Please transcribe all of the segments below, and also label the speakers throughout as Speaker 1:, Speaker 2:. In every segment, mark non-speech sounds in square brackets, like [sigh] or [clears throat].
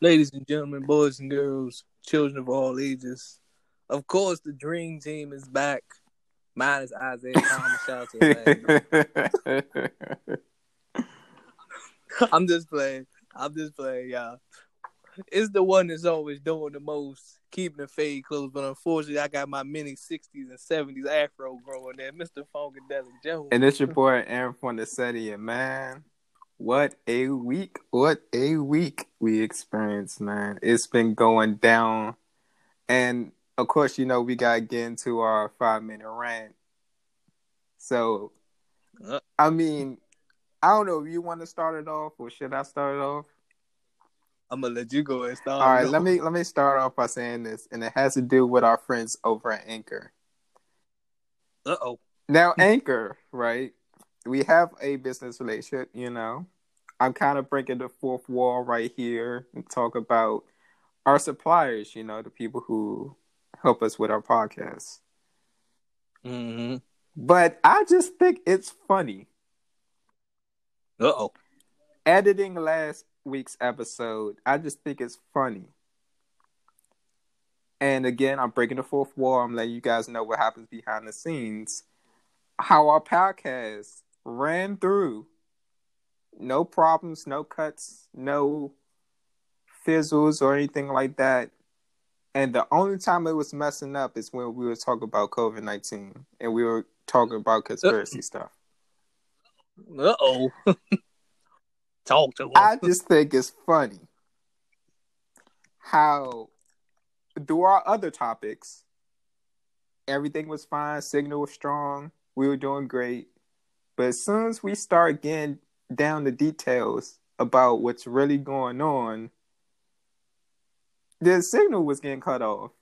Speaker 1: Ladies and gentlemen, boys and girls, children of all ages. Of course, the dream team is back. Minus Isaiah Thomas. Shout out to. [laughs] I'm just playing. I'm just playing, y'all. It's the one that's always doing the most, keeping the fade close. But unfortunately, I got my mini 60s and 70s afro growing there, Mr. Funkadelic Jones.
Speaker 2: and it's your boy Aaron Fondacetti, man, what a week! What a week we experienced, man. It's been going down, and of course, you know we gotta get into our five minute rant. So. I mean, I don't know if you want to start it off or should I start it off?
Speaker 1: I'm gonna let you go and start.
Speaker 2: All right, let me let me start off by saying this, and it has to do with our friends over at Anchor.
Speaker 1: Uh oh.
Speaker 2: Now, [laughs] Anchor, right? We have a business relationship, you know. I'm kind of breaking the fourth wall right here and talk about our suppliers, you know, the people who help us with our podcast.
Speaker 1: Mm-hmm.
Speaker 2: But I just think it's funny.
Speaker 1: Uh oh.
Speaker 2: Editing last week's episode, I just think it's funny. And again, I'm breaking the fourth wall. I'm letting you guys know what happens behind the scenes. How our podcast ran through. No problems, no cuts, no fizzles or anything like that. And the only time it was messing up is when we were talking about COVID 19 and we were talking about conspiracy stuff.
Speaker 1: Uh oh. [laughs] Talk to him.
Speaker 2: I just think it's funny how through our other topics, everything was fine, signal was strong, we were doing great. But as soon as we start getting down the details about what's really going on, the signal was getting cut off.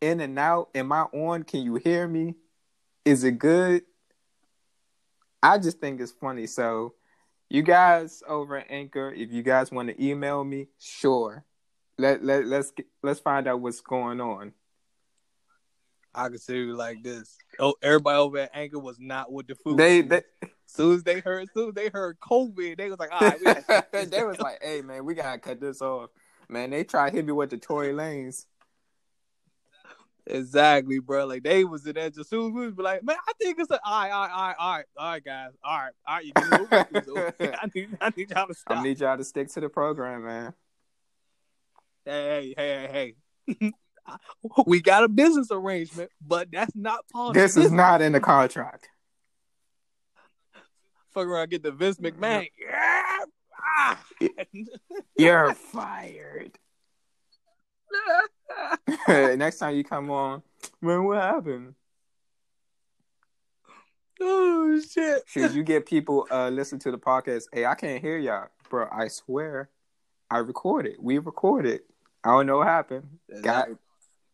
Speaker 2: In and out. Am I on? Can you hear me? Is it good? I just think it's funny. So, you guys over at Anchor, if you guys want to email me, sure. Let let let's let's find out what's going on.
Speaker 1: I can see you like this. Oh, everybody over at Anchor was not with the food.
Speaker 2: They they
Speaker 1: soon as they heard, soon as they heard COVID, they was like, "All right, we [laughs]
Speaker 2: they was like, "Hey man, we gotta cut this off." Man, they tried to hit me with the Tory Lanez.
Speaker 1: exactly, bro. Like they was in there just soon as we was be like, "Man, I think it's a, all right, all right, all right, all right, all right, guys, all right, all right, you can. [laughs] I need, I need y'all to stop.
Speaker 2: I need y'all to stick to the program, man.
Speaker 1: hey, hey, hey, hey. [laughs] [laughs] we got a business arrangement, but that's not part of
Speaker 2: This is not in the contract.
Speaker 1: Fuck around, get the Vince McMahon. Yeah. Ah.
Speaker 2: You're fired. [laughs] [laughs] Next time you come on, man, what happened?
Speaker 1: oh shit.
Speaker 2: Should you get people uh listen to the podcast? Hey, I can't hear y'all, bro. I swear, I recorded. We recorded. I don't know what happened. Got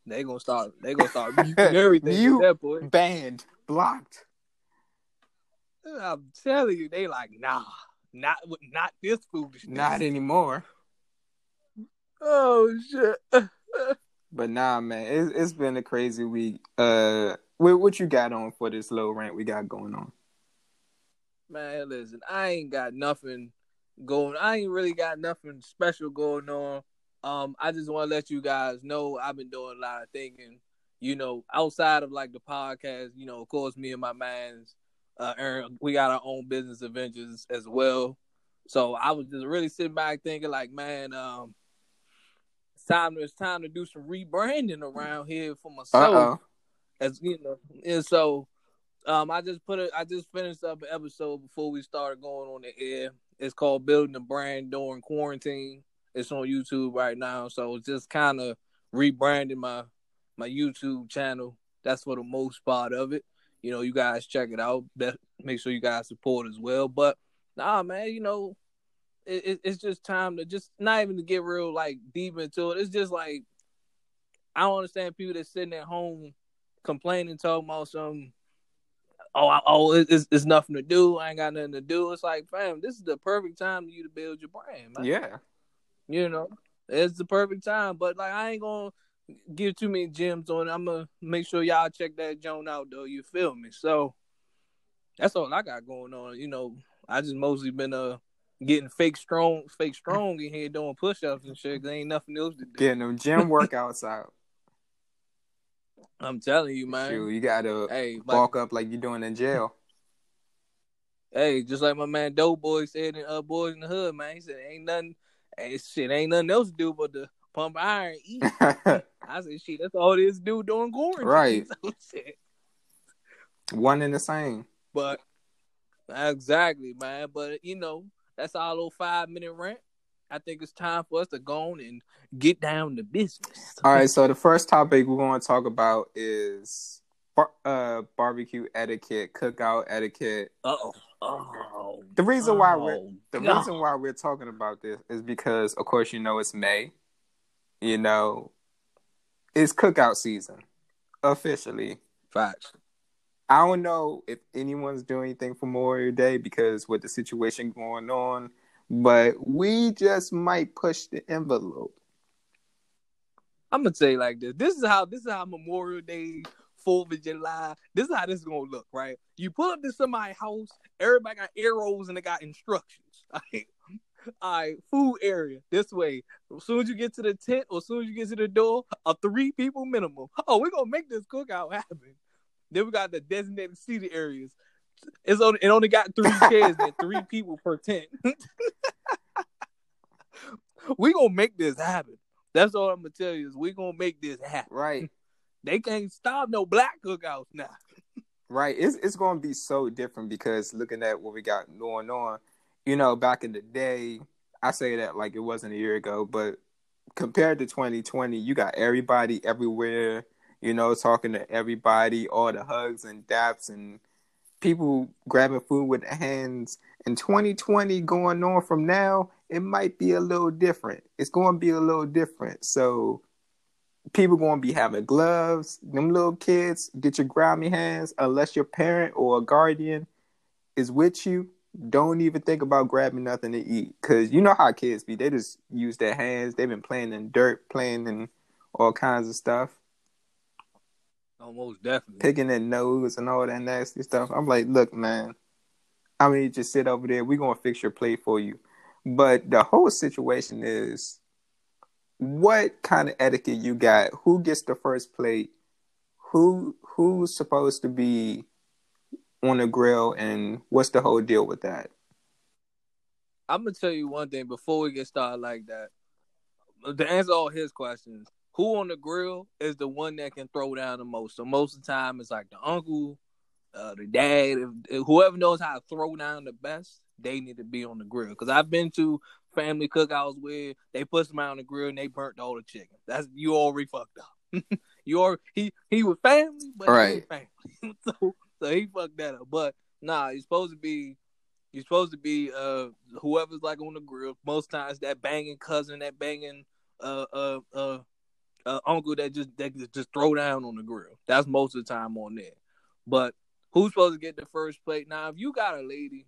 Speaker 1: They gonna start. They gonna start [laughs] muting everything. With that boy.
Speaker 2: banned, blocked.
Speaker 1: I'm telling you, they like nah, not not this foolishness.
Speaker 2: Not anymore.
Speaker 1: Oh shit. [laughs]
Speaker 2: But nah, man, it's, it's been a crazy week. Uh, what what you got on for this low rant we got going on?
Speaker 1: Man, listen, I ain't got nothing going. I ain't really got nothing special going on. Um, I just want to let you guys know I've been doing a lot of thinking. You know, outside of like the podcast, you know, of course, me and my man's, uh, Aaron, we got our own business adventures as well. So I was just really sitting back thinking, like, man, um, it's time. It's time to do some rebranding around here for myself
Speaker 2: oh.
Speaker 1: as you know. And so um I just put it I just finished up an episode before we started going on the air. It's called Building a Brand During Quarantine. It's on YouTube right now. So just kind of rebranding my my YouTube channel. That's for the most part of it. You know, you guys check it out. Make sure you guys support as well. But nah man, you know, it, it, it's just time to just not even to get real like deep into it. It's just like I don't understand people that sitting at home complaining, talking about some, oh, I, oh, it- it's, it's nothing to do. I ain't got nothing to do. It's like, fam, this is the perfect time for you to build your brand, man.
Speaker 2: Yeah.
Speaker 1: You know, it's the perfect time. But like, I ain't gonna give too many gems on it. I'm gonna make sure y'all check that joint out, though. You feel me? So that's all I got going on. You know, I just mostly been uh getting fake strong, fake strong in here doing push ups and shit. There ain't nothing else to do.
Speaker 2: Getting them gym workouts [laughs] out.
Speaker 1: I'm telling you, man.
Speaker 2: Shoot, you gotta
Speaker 1: Hey, like,
Speaker 2: up like you're doing in jail.
Speaker 1: hey, just like my man Doughboy said in uh, Boyz n the Hood, man. He said ain't nothing, hey, shit, ain't nothing else to do but to pump iron, eat. [laughs] I said, shit, that's all this dude doing quarantine.
Speaker 2: Right. [laughs]
Speaker 1: So, shit.
Speaker 2: One and the same.
Speaker 1: But exactly, man. But you know, that's our little five minute rant. I think it's time for us to go on and get down to business.
Speaker 2: All right, so the first topic we're going to talk about is bar- uh, barbecue etiquette, cookout etiquette.
Speaker 1: Uh-oh. Oh.
Speaker 2: The reason why we're
Speaker 1: Oh,
Speaker 2: the
Speaker 1: God.
Speaker 2: reason why we're talking about this is because, of course, you know it's May. You know, it's cookout season officially.
Speaker 1: Facts.
Speaker 2: I don't know if anyone's doing anything for Memorial Day because with the situation going on, but we just might push the envelope.
Speaker 1: I'm gonna say like this. This is how this is how Memorial Day, Fourth of July. This is how this is gonna look, right? You pull up to somebody's house, everybody got arrows and they got instructions. [laughs] Like, all right, food area this way. As soon as you get to the tent or as soon as you get to the door, a three people minimum. Oh, we're gonna make this cookout happen. Then we got the designated seating areas. It's only it only got three [laughs] chairs and three people per tent. [laughs] we gonna make this happen. That's all I'm gonna tell you is we gonna make this happen.
Speaker 2: Right.
Speaker 1: They can't stop no black cookouts now.
Speaker 2: Right. It's it's going to be so different because looking at what we got going on, you know, back in the day, I say that like it wasn't a year ago, but compared to 2020, you got everybody everywhere, you know, talking to everybody, all the hugs and daps and people grabbing food with their hands. In 2020 going on from now, it might be a little different. It's going to be a little different. So people going to be having gloves. Them little kids, get your grimy hands. Unless your parent or a guardian is with you, don't even think about grabbing nothing to eat. Cause you know how kids be. They just use their hands. They've been playing in dirt, playing in all kinds of stuff,
Speaker 1: Almost definitely.
Speaker 2: picking their nose and all that nasty stuff. I'm like, look, man. I mean, just sit over there. We're gonna fix your plate for you. But the whole situation is what kind of etiquette you got? Who gets the first plate? Who who's supposed to be on the grill and what's the whole deal with that?
Speaker 1: I'm gonna tell you one thing before we get started like that. To answer all his questions, who on the grill is the one that can throw down the most? So most of the time it's like the uncle, uh, the dad, if, if whoever knows how to throw down the best, they need to be on the grill. Because I've been to family cookouts where they put somebody on the grill and they burnt all the chicken. That's you already fucked up. [laughs] you already he he was family, but
Speaker 2: Right.
Speaker 1: family. [laughs] so so he fucked that up. But nah, you're supposed to be you're supposed to be uh whoever's like on the grill. Most times that banging cousin, that banging uh uh uh, uh uncle that just that just- just throw down on the grill. That's most of the time on there. But who's supposed to get the first plate? Now, if you got a lady,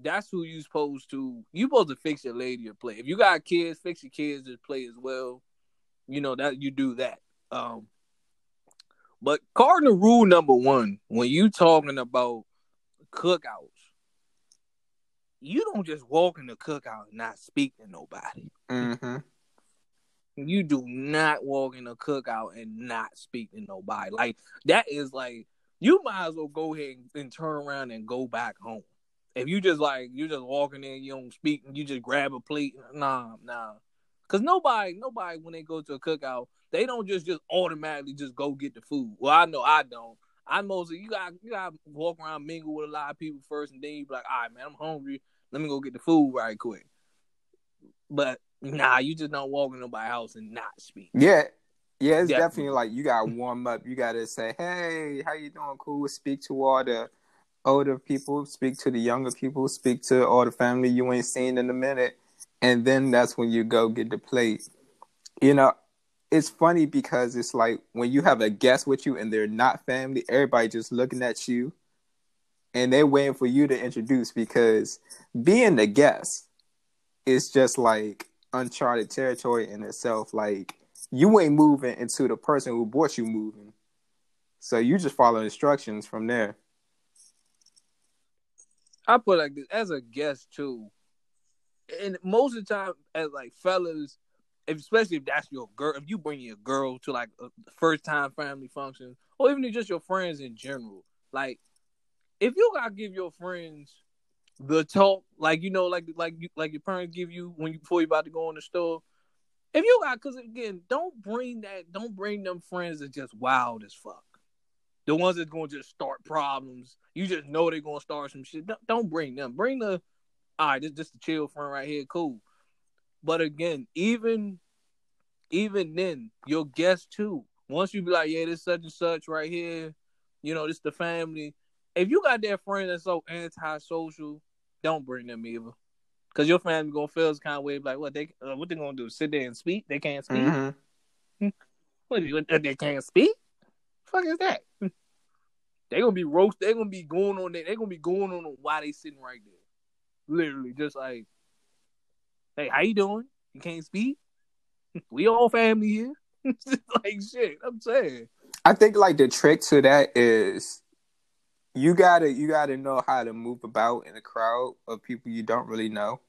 Speaker 1: that's who you supposed to you supposed to fix your lady a play. If you got kids, fix your kids a play as well. You know that you do that. Um but cardinal rule number one, when you talking about cookouts, you don't just walk in the cookout and not speak to nobody.
Speaker 2: Mm-hmm.
Speaker 1: You do not walk in a cookout and not speak to nobody. Like that is like you might as well go ahead and, and turn around and go back home. If you just like you just walking in, you don't speak, and you just grab a plate. Nah, nah. Cause nobody, nobody when they go to a cookout, they don't just just automatically just go get the food. Well, I know I don't. I mostly you got you got walk around mingle with a lot of people first, and then you be like, all right, man, I'm hungry. Let me go get the food right quick. But nah, you just don't walk in nobody's house and not speak.
Speaker 2: Yeah. Yeah, it's
Speaker 1: Yeah.
Speaker 2: definitely like you gotta warm up. You gotta say, Hey, how you doing? Cool. Speak to all the older people, speak to the younger people, speak to all the family you ain't seen in a minute. And then that's when you go get the plate. You know, it's funny because it's like when you have a guest with you and they're not family, everybody just looking at you and they're waiting for you to introduce because being the guest is just like uncharted territory in itself. Like you ain't moving into the person who brought you moving. So you just follow instructions from there.
Speaker 1: I put like this as a guest too. and most of the time, as like fellas, especially if that's your girl, if you bring your girl to like a first time family function, or even just your friends in general, like if you gotta give your friends the talk, like you know, like like like your parents give you when you before you about to go in the store. If you got, because again, don't bring that, don't bring them friends that just wild as fuck. The ones that's going to just start problems. You just know they're going to start some shit. Don't, don't bring them. Bring the, all right, this just the chill friend right here, cool. But again, even, even then, your guest too. Once you be like, yeah, this such and such right here, you know, this the family. If you got that friend that's so antisocial, don't bring them either. Cause your family gonna feel this kind of way, like what they uh, what they gonna do? Sit there and speak? They can't speak. Mm-hmm. What, what they can't speak? fuck is that? They gonna be roast. They gonna be going on. They they gonna be going on why they sitting right there. Literally, just like, hey, how you doing? You can't speak. [laughs] we all family here. [laughs] like shit. I'm saying.
Speaker 2: I think like the trick to that is you gotta you gotta know how to move about in a crowd of people you don't really know.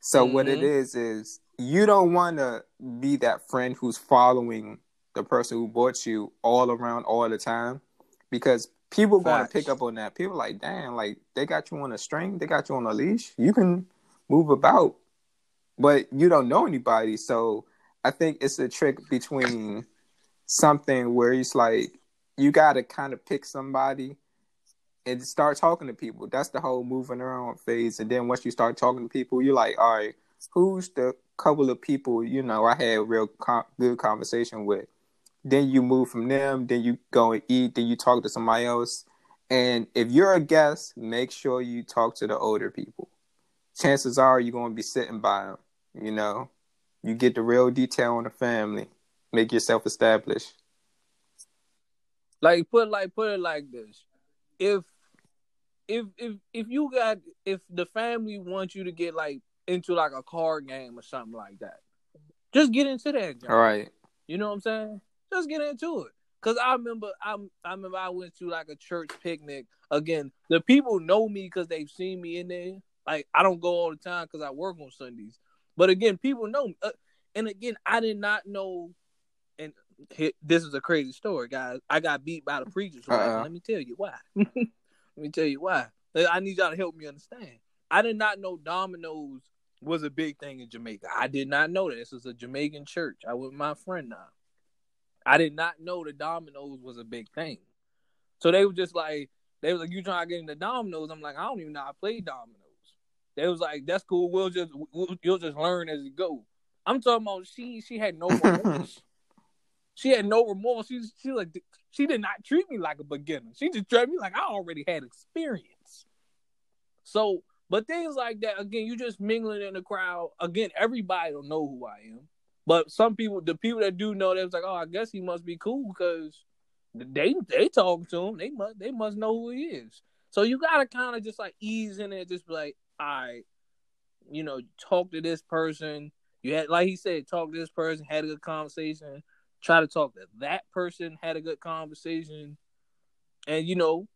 Speaker 2: So mm-hmm. what it mm-hmm. is is you don't want to be that friend who's following the person who bought you all around all the time, because people going to pick up on that. People like, damn, like they got you on a string, they got you on a leash. You can move about, but you don't know anybody. So I think it's a trick between something where it's like you got to kind of pick somebody and start talking to people. That's the whole moving around phase. And then once you start talking to people, you're like, all right, who's the couple of people you know I had real com- good conversation with? Then you move from them. Then you go and eat. Then you talk to somebody else. And if you're a guest, make sure you talk to the older people. Chances are you're going to be sitting by them. You know, you get the real detail on the family. Make yourself established.
Speaker 1: Like put like put it like this: if if if if you got if the family wants you to get like into like a card game or something like that, just get into that. Game.
Speaker 2: All right.
Speaker 1: You know what I'm saying? Just get into it. Cause I remember I I remember I went to like a church picnic. Again, the people know me because they've seen me in there. Like I don't go all the time because I work on Sundays. But again, people know me. Uh, and again, I did not know. And this is a crazy story, guys. I got beat by the preachers. Uh-uh. Let me tell you why. [laughs] Let me tell you why. I need y'all to help me understand. I did not know dominoes was a big thing in Jamaica. I did not know that. This is a Jamaican church. I with my friend now. I did not know the dominoes was a big thing. So they were just like, they was like, you trying to get into dominoes? I'm like, I don't even know how to play dominoes. They was like, that's cool. We'll just we'll, you'll just learn as you go. I'm talking about she she had no remorse. [laughs] she had no remorse. She she like she did not treat me like a beginner. She just treated me like I already had experience. So, but things like that again, you just mingling in the crowd. Again, everybody don't know who I am. But some people, the people that do know, they was like, "Oh, I guess he must be cool because they they talk to him. They must they must know who he is." So you gotta kind of just like ease in it, just be like, "All right, you know, talk to this person. You had, like he said, talk to this person, had a good conversation. Try to talk to that person, had a good conversation, and you know,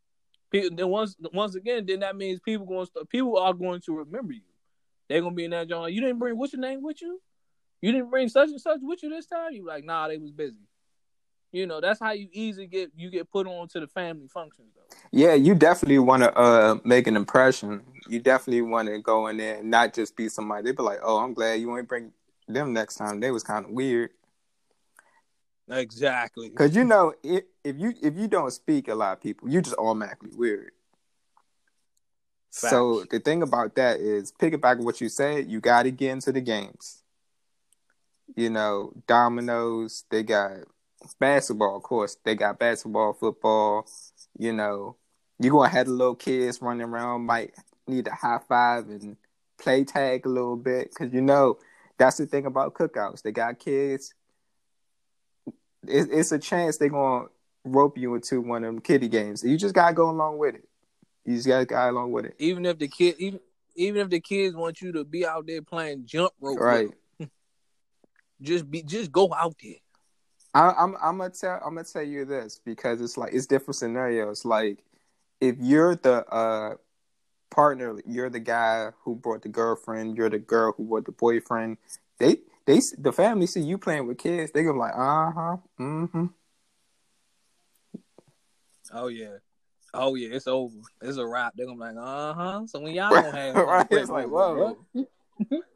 Speaker 1: people. Then once once again, then that means people going people are going to remember you. They're gonna be in that joint. You didn't bring what's your name with you? You didn't bring such and such with you this time. You like, nah, they was busy. You know, that's how you easily get you get put on to the family functions though.
Speaker 2: Yeah, you definitely want to uh make an impression. You definitely want to go in there and not just be somebody. They be like, oh, I'm glad you ain't bring them next time. They was kind of weird.
Speaker 1: Exactly.
Speaker 2: Because you know, if, if you if you don't speak a lot of people, you just automatically weird. Facts. So the thing about that is, pick it back what you said, you got to get into the games you know, dominoes. They got basketball, of course. They got basketball, football. You know, you're gonna have the little kids running around. Might need a high five and play tag a little bit because you know that's the thing about cookouts. They got kids. It, it's a chance they're gonna rope you into one of them kiddie games. You just gotta go along with it. You just gotta go along with it.
Speaker 1: Even if the kid, even even if the kids want you to be out there playing jump rope,
Speaker 2: right?
Speaker 1: Just be, just go out there.
Speaker 2: I, I'm I'm gonna tell I'm gonna tell you this because it's like it's different scenarios. Like if you're the uh partner, you're the guy who brought the girlfriend, you're the girl who brought the boyfriend. They they the family see you playing with kids, they go like, uh huh, mm-hmm.
Speaker 1: Oh yeah. Oh yeah, it's over. It's a wrap. They're gonna be like, uh huh. So when y'all [laughs] don't have right, it's like, whoa.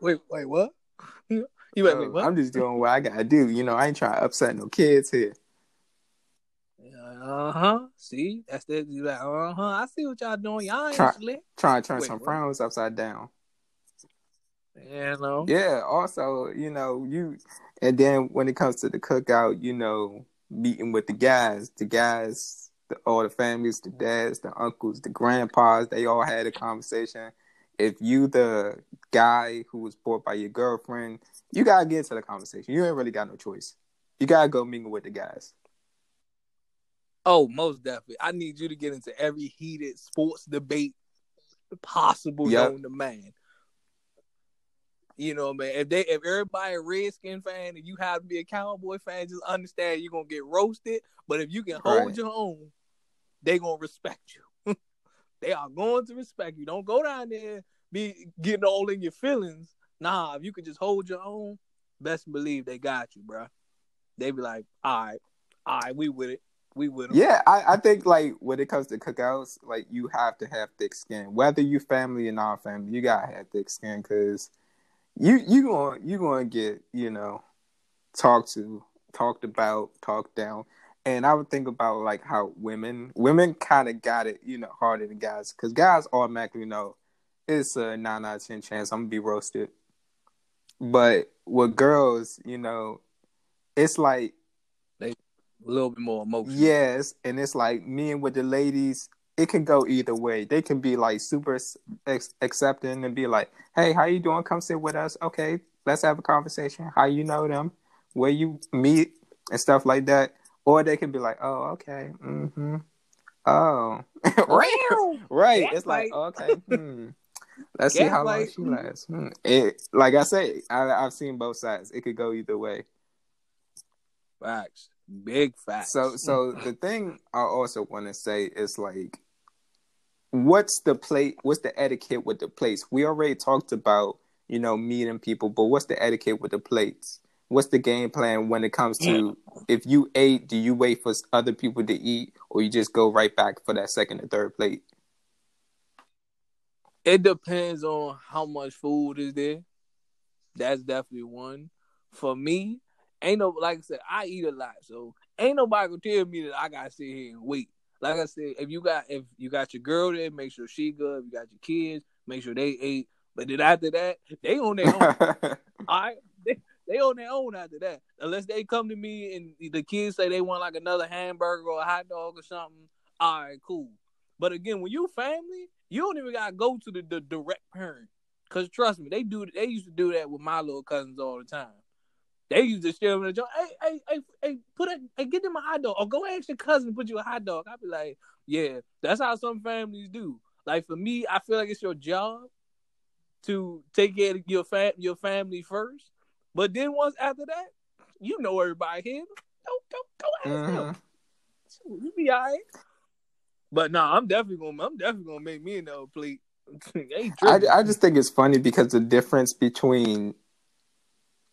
Speaker 1: wait, [laughs] wait, what? [laughs]
Speaker 2: You wait, wait, what? I'm just doing what I gotta do. You know, I ain't trying to upset no kids here.
Speaker 1: Uh huh. See, that's the you like. Uh huh. I see what y'all doing. Y'all ain't
Speaker 2: try, Trying to turn wait, some frowns upside down.
Speaker 1: Yeah, no.
Speaker 2: Yeah. Also, you know, you and then when it comes to the cookout, you know, meeting with the guys, the guys the, all the families, the dads, the uncles, the grandpas, they all had a conversation. If you the guy who was bought by your girlfriend, you gotta get into the conversation. You ain't really got no choice. You gotta go mingle with the guys.
Speaker 1: Oh, most definitely. I need you to get into every heated sports debate possible yep. known to man. You know, man. If they if everybody a Redskin fan and you have to be a Cowboy fan, just understand you're gonna get roasted. But if you can hold right. your own, they gonna respect you. [laughs] they are going to respect you. Don't go down there be getting all in your feelings. Nah, if you can just hold your own, best believe they got you, bro. They be like, all right, all right, we with it. We with them.
Speaker 2: Yeah, I, I think like when it comes to cookouts, like you have to have thick skin, whether you family or non family. You gotta have thick skin because you you going you going to get you know talked to, talked about, talked down and I would think about like how women women kind of got it, you know, harder than guys because guys automatically know it's a nine out of ten chance I'm gonna be roasted. But with girls, you know, it's like
Speaker 1: they a little bit more emotional.
Speaker 2: Yes, and it's like me and with the ladies, it can go either way. They can be like super ex- accepting and be like, "Hey, how you doing? Come sit with us. Okay, let's have a conversation. How you know them? Where you meet and stuff like that." Or they can be like, oh, okay. Mm-hmm. Oh. [laughs] right. right. it's like, okay. Hmm. Let's see how long she lasts. Hmm. It, like I say, I, I've seen both sides. It could go either way.
Speaker 1: Facts. Big facts.
Speaker 2: So so [laughs] the thing I also want to say is like what's the plate what's the etiquette with the plates? We already talked about, you know, meeting people, but what's the etiquette with the plates? what's the game plan when it comes to [clears throat] if you ate, do you wait for other people to eat, or you just go right back for that second or third plate?
Speaker 1: It depends on how much food is there. That's definitely one. For me, ain't no like I said, I eat a lot, so ain't nobody gonna tell me that I gotta sit here and wait. Like I said, if you got if you got your girl there, make sure she good. If you got your kids, make sure they ate. But then after that, they on their own. [laughs] All right, they, they on their own after that. Unless they come to me and the kids say they want like another hamburger or a hot dog or something. All right, cool. But again, when you family, you don't even gotta go to the, the direct parent. Cause trust me, they do. They used to do that with my little cousins all the time. They used to share them the joint. Hey, hey, hey, hey, put a, hey, get them a hot dog, or go ask your cousin to put you a hot dog. I'd be like, yeah, that's how some families do. Like for me, I feel like it's your job to take care of your fam- your family first. But then once after that, you know everybody here. Don't don't go ask mm-hmm. them. You be all right. But no, nah, I'm definitely gonna I'm definitely gonna make me another plate. [laughs]
Speaker 2: I I just think it's funny because the difference between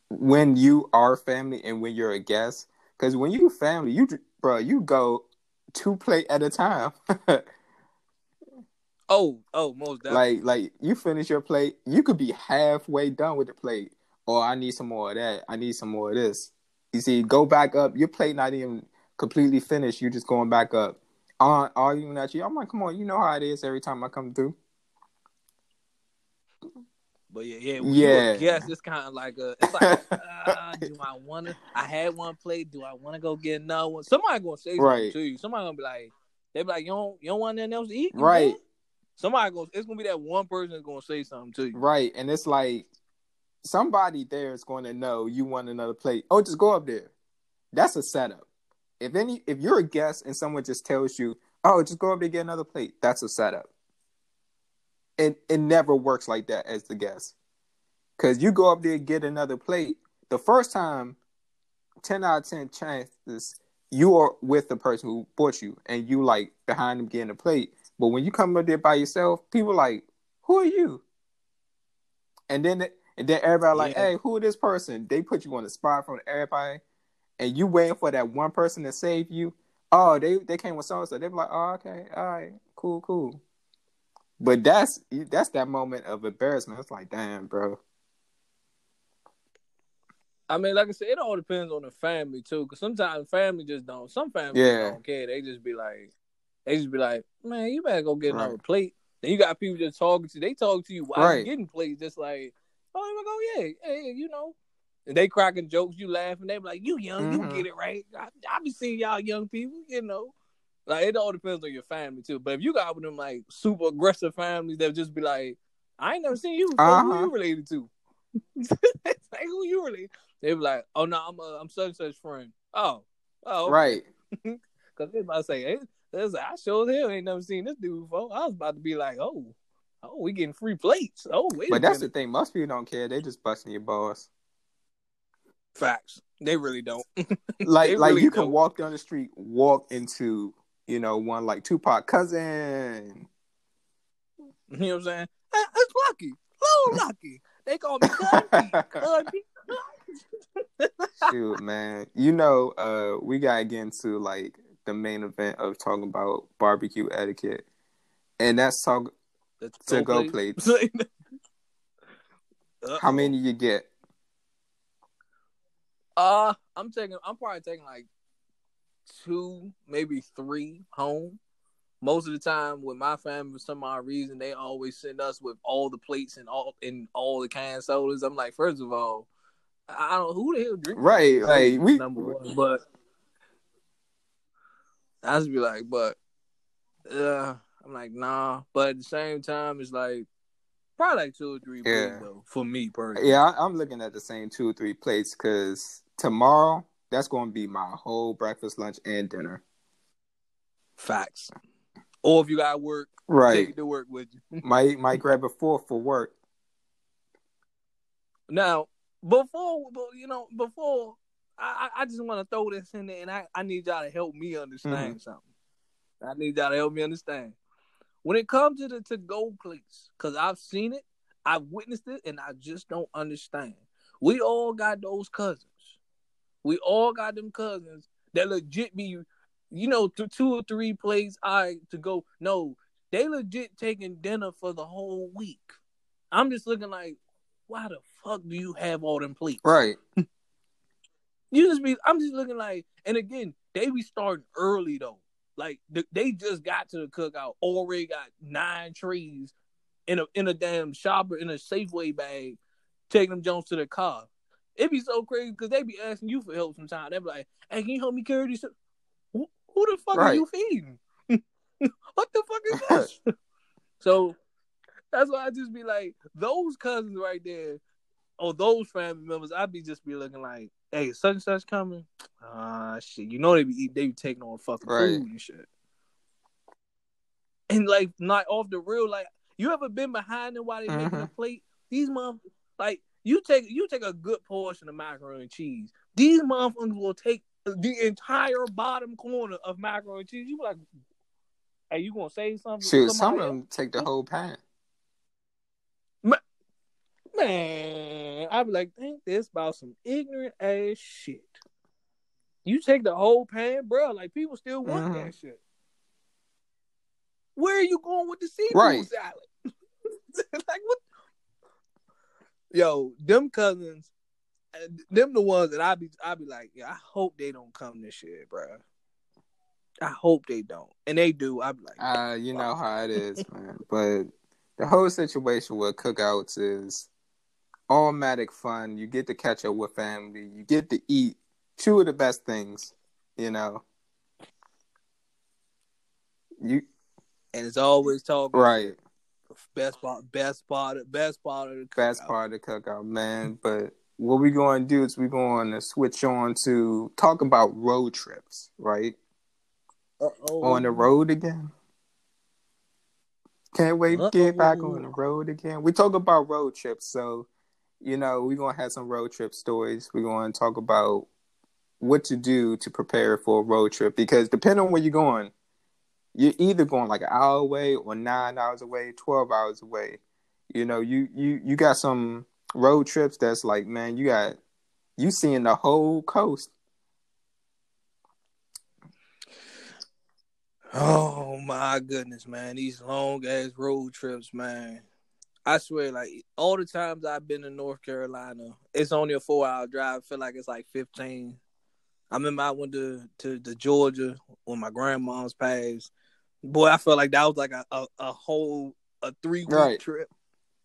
Speaker 2: when you are family and when you're a guest. Because when you family, you bro, you go two plate at a time. [laughs]
Speaker 1: oh, oh, most
Speaker 2: definitely. Like, like you finish your plate, you could be halfway done with the plate, or I need some more of that. I need some more of this. You see, go back up. Your plate not even completely finished. You're just going back up. On arguing at you. I'm like, come on, you know how it is every time I come through.
Speaker 1: But yeah, yeah, yeah. Yes, it's kind of like a. It's like, uh, [laughs] do I want to? I had one plate. Do I want to go get another one? Somebody gonna say something right. to you. Somebody gonna be like, they be like, you don't, you don't want nothing else to eat,
Speaker 2: right?
Speaker 1: Somebody goes. It's gonna be that one person that's gonna say something to you,
Speaker 2: right? And it's like somebody there is going to know you want another plate. Oh, just go up there. That's a setup. If any, if you're a guest and someone just tells you, "Oh, just go up there get another plate," that's a setup. It it never works like that as the guest, because you go up there get another plate. The first time, ten out of ten chances you are with the person who bought you, and you like behind them getting a plate. But when you come up there by yourself, people like, who are you? And then and then everybody like,
Speaker 1: Yeah.
Speaker 2: hey, who is this person? They put you on the spot from everybody, and you waiting for that one person to save you. Oh, they they came with so and so. They're like, oh, okay, all right, cool, cool. But that's that's that moment of embarrassment. It's like, damn, bro.
Speaker 1: I mean, like I said, it all depends on the family too. Because sometimes family just don't. Some families
Speaker 2: Yeah.
Speaker 1: don't care. They just be like, they just be like, man, you better go get another
Speaker 2: Right.
Speaker 1: plate. Then you got people just talking to. You. They talk to you while
Speaker 2: Right.
Speaker 1: you getting plates, just like, oh, go, yeah, hey, you know. And they cracking jokes, you laughing. They be like, you young,
Speaker 2: Mhm.
Speaker 1: you get it right. I, I be seeing y'all young people, you know. Like it all depends on your family too. But if you got of them like super aggressive families that just be like, I ain't never seen you. Who
Speaker 2: Uh-huh.
Speaker 1: you related to? [laughs] like who you related? They be like, oh no, I'm uh, I'm such and such friend. Oh, oh,
Speaker 2: Right. [laughs]
Speaker 1: Because they about to say, hey, that's- I sure as hell ain't never seen this dude before. I was about to be like, oh, oh, we getting free plates. Oh, wait,
Speaker 2: But
Speaker 1: a
Speaker 2: that's the thing. Most people don't care. They just busting your balls.
Speaker 1: Facts. They really don't. [laughs]
Speaker 2: Like like
Speaker 1: really
Speaker 2: you can
Speaker 1: don't.
Speaker 2: walk down the street, walk into you know one like Tupac cousin.
Speaker 1: You know what I'm saying? Hey, It's lucky, little [laughs] lucky. They call me. Cuddy.
Speaker 2: Shoot, man. You know, uh, we gotta get into like the main event of talking about barbecue etiquette, and that's talk. To go
Speaker 1: plates. [laughs]
Speaker 2: How many you get?
Speaker 1: Uh, I'm taking. I'm probably taking like two, maybe three home. Most of the time, with my family, for some odd reason, they always send us with all the plates and all and all the canned sodas. I'm like, first of all, I don't who the hell drink
Speaker 2: Right, like we.
Speaker 1: number one, but I just be like, but uh, I'm like, nah. But at the same time, it's like probably like two or three
Speaker 2: Yeah.
Speaker 1: plates though for me personally.
Speaker 2: Yeah, I, I'm looking at the same two or three plates because tomorrow that's going to be my whole breakfast, lunch, and dinner.
Speaker 1: Facts. Or if you got work, take
Speaker 2: Right.
Speaker 1: it to work with you. [laughs]
Speaker 2: might might grab a fork for work.
Speaker 1: Now, before you know, before I, I I just want to throw this in there, and I, I need y'all to help me understand
Speaker 2: Mm-hmm.
Speaker 1: something. I need y'all to help me understand when it comes to the to go plates, because I've seen it, I've witnessed it, and I just don't understand. We all got those cousins. We all got them cousins that legit be, you know, two or three plates. I to go. No, they legit taking dinner for the whole week. I'm just looking like, why the fuck do you have all them plates?
Speaker 2: Right. [laughs]
Speaker 1: You just be. I'm just looking like, and again, they be starting early though. Like th- they just got to the cookout, already got nine trees in a in a damn shopper in a Safeway bag, taking them Jones to the car. It'd be so crazy because they be asking you for help sometimes. They be like, "Hey, can you help me carry this?" Who, who the fuck are you feeding? [laughs] what the fuck is this? [laughs] so that's why I just be like, those cousins right there, or those family members, I'd be just be looking like, hey, such and such coming. Ah, shit. You know they be they be taking on fucking
Speaker 2: Right.
Speaker 1: food and shit. And like, not off the real, like, you ever been behind them while they making a
Speaker 2: Mhm.
Speaker 1: plate? These motherfuckers, like, you take you take a good portion of macaroni and cheese. These motherfuckers will take the entire bottom corner of macaroni and cheese. You be like, hey, you gonna say something?
Speaker 2: Shoot, some of them take the whole pan.
Speaker 1: Man, I'd be like, think this about some ignorant ass shit. You take the whole pan, bro. Like people still want
Speaker 2: Mhm.
Speaker 1: that shit. Where are you going with the seafood
Speaker 2: Right.
Speaker 1: salad? [laughs] like what? Yo, them cousins, them the ones that I be, I be like, yeah, I hope they don't come this year, bro. I hope they don't, and they do. I'm like,
Speaker 2: Uh, you know how it is, man. But the whole situation with cookouts is automatic fun. You get to catch up with family. You get to eat two of the best things. You know. You
Speaker 1: and it's always talking
Speaker 2: right.
Speaker 1: Best part, best part, best part of the
Speaker 2: best part of the cookout, man. But what we're going to do is we're going to switch on to talk about road trips, right?
Speaker 1: Uh-oh.
Speaker 2: On the road again. Can't wait to get back on the road again. We talk about road trips, so you know we're gonna have some road trip stories. We're going to talk about what to do to prepare for a road trip because depending on where you're going, you're either going like an hour away or nine hours away, twelve hours away. You know, you you you got some road trips that's like, man, you got you seeing the whole coast.
Speaker 1: Oh my goodness, man! These long ass road trips, man. I swear, like all the times I've been to North Carolina, it's only a four hour drive. I feel like it's like fifteen. I remember I went to to, to Georgia when my grandma's passed. Boy, I felt like that was like a, a, a whole a three week
Speaker 2: Right.
Speaker 1: trip.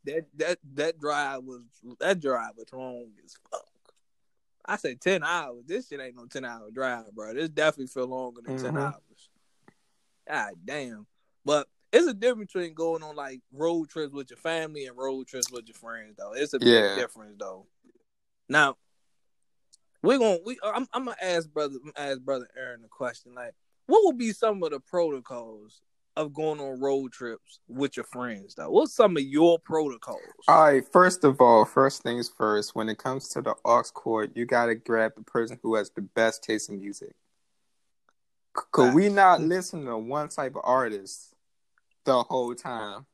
Speaker 1: That that that drive was that drive was long as fuck. I said ten hours. This shit ain't no ten hour drive, bro. This definitely feel longer than ten
Speaker 2: Mhm.
Speaker 1: hours. God damn. But it's a difference between going on like road trips with your family and road trips with your friends, though. It's a
Speaker 2: Yeah.
Speaker 1: big difference, though. Now, we're gonna we I'm, I'm gonna ask brother ask brother Aaron a question. Like, what would be some of the protocols of going on road trips with your friends, though? What's some of your protocols?
Speaker 2: All right, first of all, first things first, when it comes to the aux cord, you gotta grab the person who has the best taste in music. Could we not listen to one type of artist the whole time?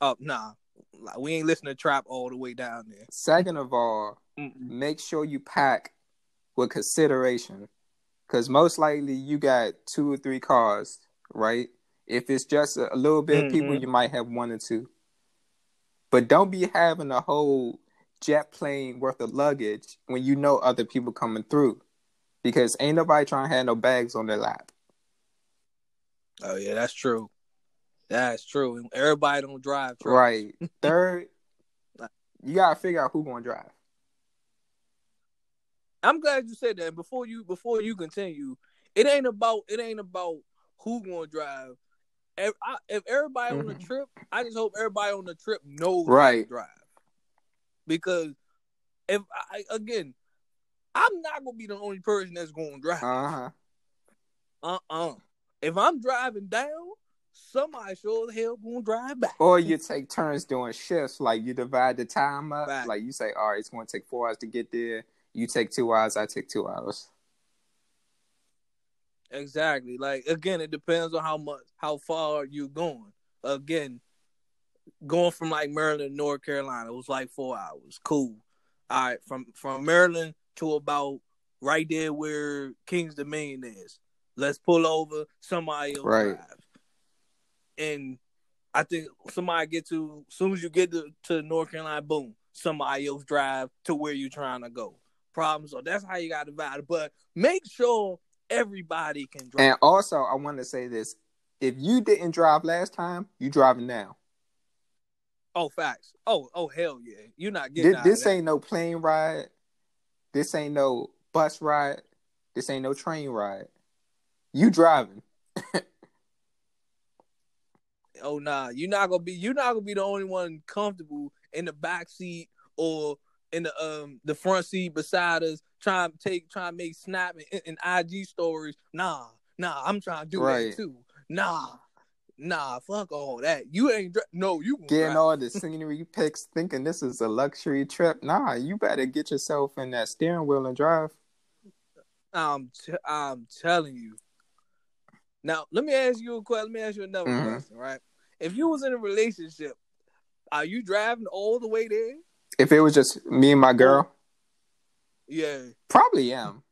Speaker 1: Oh, nah. Like, we ain't listening to trap all the way down there.
Speaker 2: Second of all,
Speaker 1: Mm-mm.
Speaker 2: make sure you pack with consideration because most likely you got two or three cars right? If it's just a, little bit of people
Speaker 1: mm-hmm.
Speaker 2: you might have one or two. But don't be having a whole jet plane worth of luggage when you know other people coming through. Because ain't nobody trying to have no bags on their lap.
Speaker 1: Oh yeah, that's true. That's true. Everybody don't drive trucks.
Speaker 2: right. [laughs] Third you gotta figure out who gonna drive
Speaker 1: I'm glad you said that. Before you before you continue, it ain't about it ain't about who gonna drive. If, I, if everybody on the
Speaker 2: Mhm.
Speaker 1: trip, I just hope everybody on the trip knows how to
Speaker 2: Right.
Speaker 1: drive. Because if I again, I'm not gonna be the only person that's gonna drive.
Speaker 2: uh-huh
Speaker 1: Uh uh If I'm driving down, somebody sure as hell gonna drive back.
Speaker 2: Or you take turns doing shifts, like you divide the time up.
Speaker 1: Right.
Speaker 2: Like you say, all right, it's going to take four hours to get there. You take two hours, I take two hours.
Speaker 1: Exactly. Like again, it depends on how much how far you're going. Again, going from like Maryland to North Carolina, it was like four hours. Cool. All right, from from Maryland to about right there where King's Dominion is. Let's pull over. Somebody else
Speaker 2: Right.
Speaker 1: drive. And I think somebody get to as soon as you get to, to North Carolina, boom, somebody else drive to where you're trying to go. Problem so that's how you got to divide it. But make sure everybody can drive.
Speaker 2: And also, I want to say this: if you didn't drive last time, you driving now.
Speaker 1: Oh, facts. Oh, oh, hell yeah. You're not getting
Speaker 2: This, this ain't no plane ride. This ain't no bus ride. This ain't no train ride. You driving. [laughs]
Speaker 1: Oh nah, you're not gonna be. You're not gonna be the only one comfortable in the back seat or in the um the front seat beside us, trying to take, trying to make snap and, and IG stories. Nah, nah, I'm trying to do
Speaker 2: Right.
Speaker 1: that too. Nah, nah, fuck all that. You ain't. dri- No, you
Speaker 2: Getting
Speaker 1: drive.
Speaker 2: all the scenery [laughs] pics, thinking this is a luxury trip. Nah, you better get yourself in that steering wheel and drive.
Speaker 1: I'm t- I'm telling you. Now, let me ask you a question. Let me ask you another
Speaker 2: Mhm.
Speaker 1: question, right? If you was in a relationship, are you driving all the way there?
Speaker 2: If it was just me and my girl,
Speaker 1: Yeah,
Speaker 2: probably am.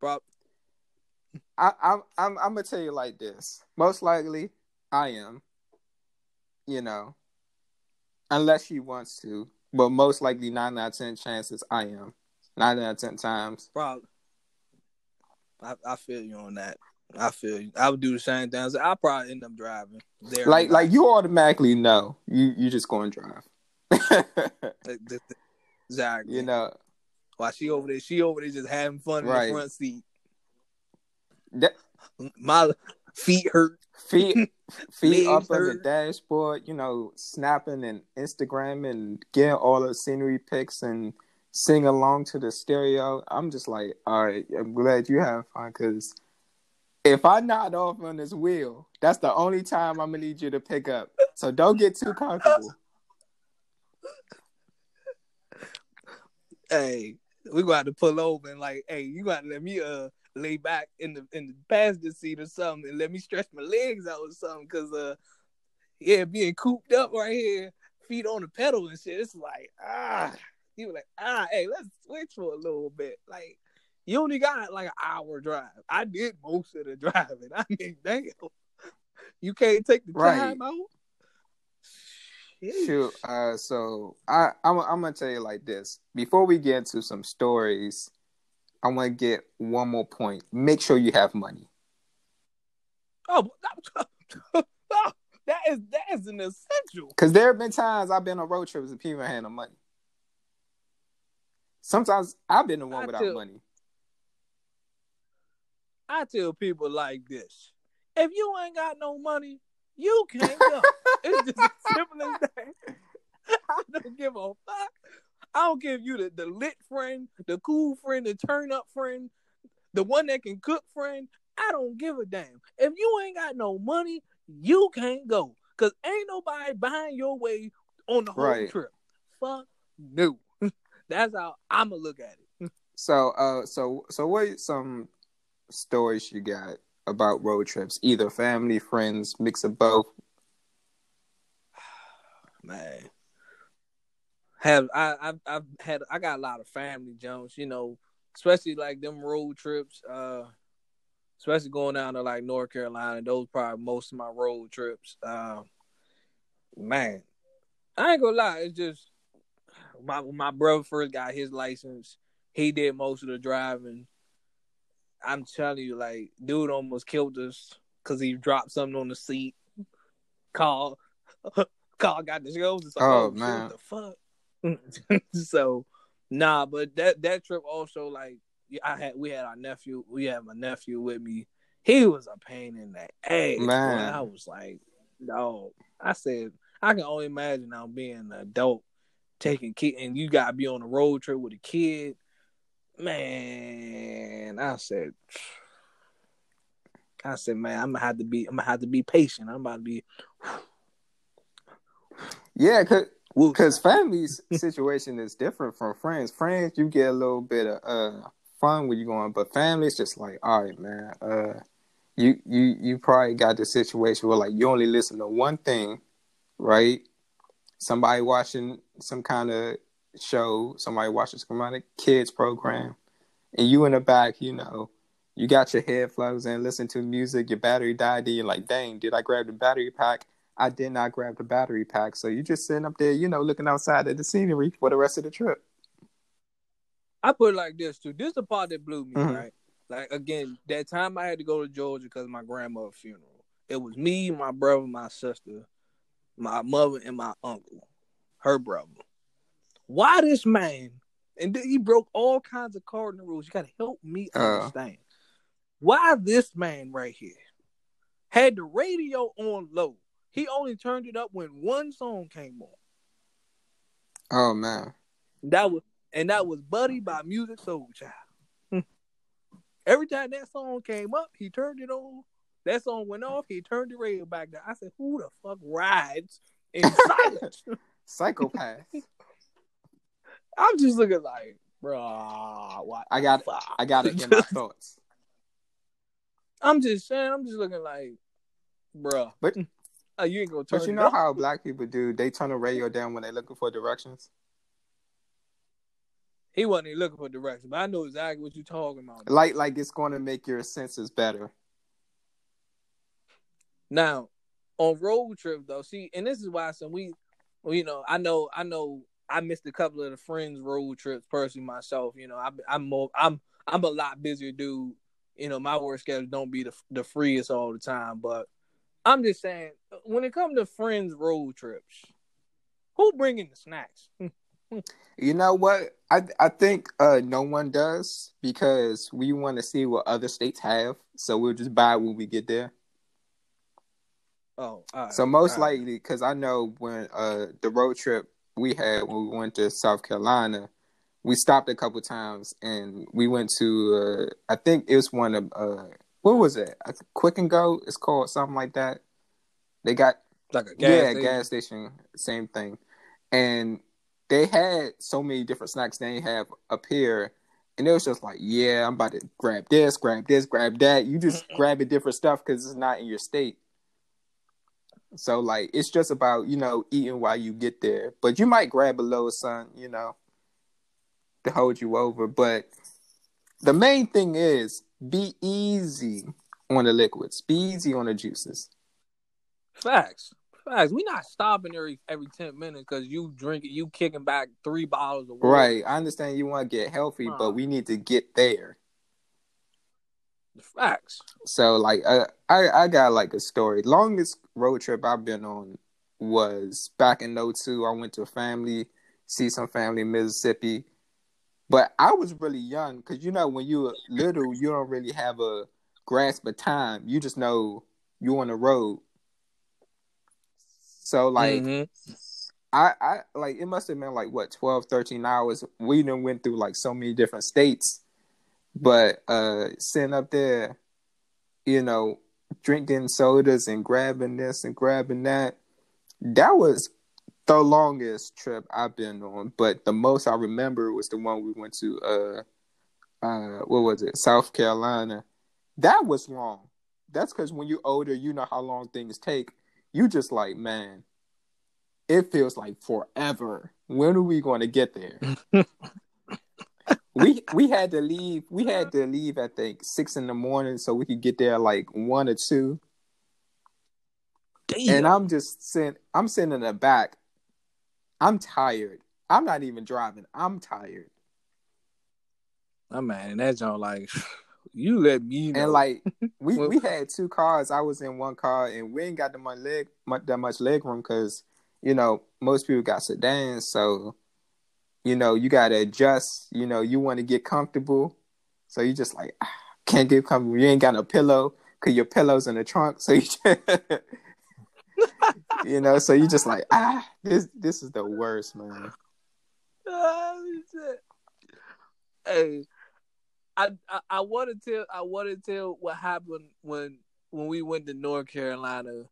Speaker 1: bro.
Speaker 2: I, I'm I'm I'm gonna tell you like this. Most likely, I am. You know, unless she wants to, but most likely nine out of ten chances I am. Nine out of ten times.
Speaker 1: Probably. I, I feel you on that. I feel you. I would do the same thing. I probably end up driving there.
Speaker 2: Like like you automatically know you you just going to drive. [laughs]
Speaker 1: Exactly.
Speaker 2: you know
Speaker 1: While she over there, she over there just having fun in the front seat.
Speaker 2: that
Speaker 1: My feet hurt.
Speaker 2: feet [laughs] feet up on the dashboard. You know, snapping and Instagram and getting all the scenery pics and sing along to the stereo. I'm just like, all right, I'm glad you have fun because if I nod off on this wheel, that's the only time I'm gonna need you to pick up. So don't get too comfortable.
Speaker 1: Hey, we gonna have to pull over and like, hey, you gotta let me uh lay back in the in the passenger seat or something and let me stretch my legs out or something, cause uh yeah, being cooped up right here, feet on the pedal and shit. It's like ah, he was like ah, hey, let's switch for a little bit. Like you only got like an hour drive. I did most of the [laughs] driving. I mean, damn, you can't take the
Speaker 2: Right.
Speaker 1: time out.
Speaker 2: Shoot. Uh, so I I'm, I'm gonna tell you like this. Before we get into some stories, I want to get one more point. Make sure you have money.
Speaker 1: Oh, [laughs] that is that is an essential.
Speaker 2: Because there have been times I've been on road trips and people had no money. Sometimes I've been the one
Speaker 1: I
Speaker 2: without
Speaker 1: tell-
Speaker 2: money.
Speaker 1: I tell people like this: if you ain't got no money, you can't go. it's just as simple as that. I don't give a fuck. I don't give you the, the lit friend, the cool friend, the turn up friend, the one that can cook friend. I don't give a damn. If you ain't got no money, you can't go. Cause ain't nobody buying your way on the whole
Speaker 2: Right.
Speaker 1: trip. Fuck no. [laughs] That's how I'ma look at it.
Speaker 2: So uh, so so what some stories you got about road trips? Either family, friends, mix of both. [sighs]
Speaker 1: man. Have I I've, I've had I got a lot of family Jones, you know, especially like them road trips, uh especially going down to like North Carolina. Those probably most of my road trips. Um man, I ain't gonna lie, it's just my my brother first got his license, he did most of the driving. I'm telling you, like, dude almost killed us because he dropped something on the seat. Call, [laughs] call got the shows. Like,
Speaker 2: Oh,
Speaker 1: oh,
Speaker 2: man.
Speaker 1: what the fuck? [laughs] so, nah, but that that trip also like I had we had our nephew, we had my nephew with me. He was a pain in the ass.
Speaker 2: Man.
Speaker 1: Man, I was like, no. I said I can only imagine I'm being an adult taking kid, and you gotta be on a road trip with a kid. Man, I said, I said, man, I'm gonna have to be, I'm gonna have to be patient. I'm about to be,
Speaker 2: Yeah, cause
Speaker 1: woo.
Speaker 2: Because family's [laughs] situation is different from friends. Friends, you get a little bit of uh fun when you're going, but family's just like, all right, man. Uh, you you you probably got the situation where like you only listen to one thing, right? Somebody watching some kind of show, somebody watching some kind of kids program, and you in the back, you know, you got your headphones and listen to music. Your battery died, and you're like, dang, did I grab the battery pack? I did not grab the battery pack. So you're just sitting up there, you know, looking outside at the scenery for the rest of the trip.
Speaker 1: I put it like this too. This is the part that blew me,
Speaker 2: Mhm.
Speaker 1: right? Like again, that time I had to go to Georgia because of my grandmother's funeral. It was me, my brother, my sister, my mother, and my uncle, her brother. Why this man? And then he broke all kinds of cardinal rules. You gotta help me
Speaker 2: Uh.
Speaker 1: understand. Why this man right here had the radio on low? He only turned it up when one song came on.
Speaker 2: Oh man.
Speaker 1: That was and that was Buddy by Musiq Soulchild. [laughs] Every time that song came up, he turned it on. That song went off, he turned the radio back down. I said, Who the fuck rides in [laughs] silence?
Speaker 2: Psychopath.
Speaker 1: I'm just looking like, bruh, what
Speaker 2: I got
Speaker 1: fuck?
Speaker 2: I got it in my [laughs] thoughts.
Speaker 1: I'm just saying, I'm just looking like, bruh.
Speaker 2: But-
Speaker 1: uh, you ain't gonna turn
Speaker 2: But you know
Speaker 1: up.
Speaker 2: how black people do, they turn the radio down when they're looking for directions.
Speaker 1: He wasn't even looking for directions, but I know exactly what you're talking about.
Speaker 2: Like like it's gonna make your senses better.
Speaker 1: Now, on road trip though, see, and this is why some we, you know, I know, I know, I missed a couple of the friends' road trips personally myself. You know, I, I'm more, I'm, I'm a lot busier dude. You know, my work schedule don't be the the freest all the time, but I'm just saying, when it comes to friends' road trips, who bringing the snacks?
Speaker 2: You know what? I I think uh no one does because we want to see what other states have, so we'll just buy when we get there.
Speaker 1: Oh, all right,
Speaker 2: So most
Speaker 1: right.
Speaker 2: likely, because I know when uh the road trip we had when we went to South Carolina, we stopped a couple times and we went to uh I think it was one of uh what was it? Quick and Go. It's called something like that. They got
Speaker 1: like a gas
Speaker 2: yeah
Speaker 1: station.
Speaker 2: gas station, same thing, and they had so many different snacks they have up here. And it was just like, yeah, I'm about to grab this, grab this, grab that. You just grabbing different stuff because it's not in your state. So like it's just about, you know, eating while you get there. But you might grab a little sun, you know, to hold you over. But the main thing is be easy on the liquids. Be easy on the juices.
Speaker 1: Facts. Facts. We not stopping every every ten minutes because you drinking, you kicking back three bottles of water.
Speaker 2: Right. I understand you want to get healthy,
Speaker 1: Nah.
Speaker 2: but we need to get there.
Speaker 1: Facts.
Speaker 2: So like uh, I I got like a story. Longest road trip I've been on was back in 02. I went to a family, see some family in Mississippi. But I was really young because you know when you're little, you don't really have a grasp of time. You just know you're on the road. So like
Speaker 1: Mhm.
Speaker 2: I, I like it must have been like what 12 13 hours we done went through like so many different states but uh sitting up there you know drinking sodas and grabbing this and grabbing that that was the longest trip i've been on. But the most i remember was the one we went to uh uh what was it? South carolina. That was long. That's because when you're older you know how long things take. You just like man it feels like forever. When are we going to get there? [laughs] we we had to leave. We had to leave at think six in the morning so we could get there like one or two.
Speaker 1: Damn.
Speaker 2: And I'm just sitting. I'm sitting in the back. I'm tired. I'm not even driving. I'm tired.
Speaker 1: My man, and that joint like [sighs] you let me know.
Speaker 2: And like [laughs] we we had two cars. I was in one car, and we ain't got the much leg that much leg room because you know most people got sedans. So you know you got to adjust. You know you want to get comfortable, so you just like ah, can't get comfortable. You ain't got no pillow because your pillow's in the trunk. So you [laughs] you know so you just like ah this this is the worst man.
Speaker 1: Oh. Hey, I I, I want to tell I want to tell what happened when when we went to North Carolina.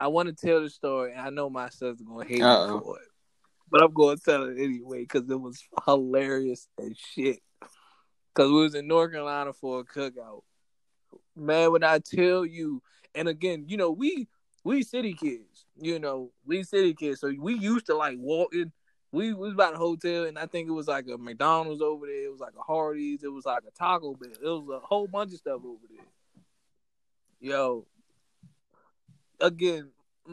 Speaker 1: I want to tell the story, and I know my sister's gonna hate
Speaker 2: Uh-oh.
Speaker 1: me for it, but I'm gonna tell it anyway because it was hilarious as shit. Because we was in North Carolina for a cookout. Man, when I tell you, and again, you know, we we city kids, you know, we city kids, so we used to like walking. We was about a hotel, and I think it was like a McDonald's over there. It was like a Hardee's. It was like a Taco Bell. It was a whole bunch of stuff over there. Yo, again,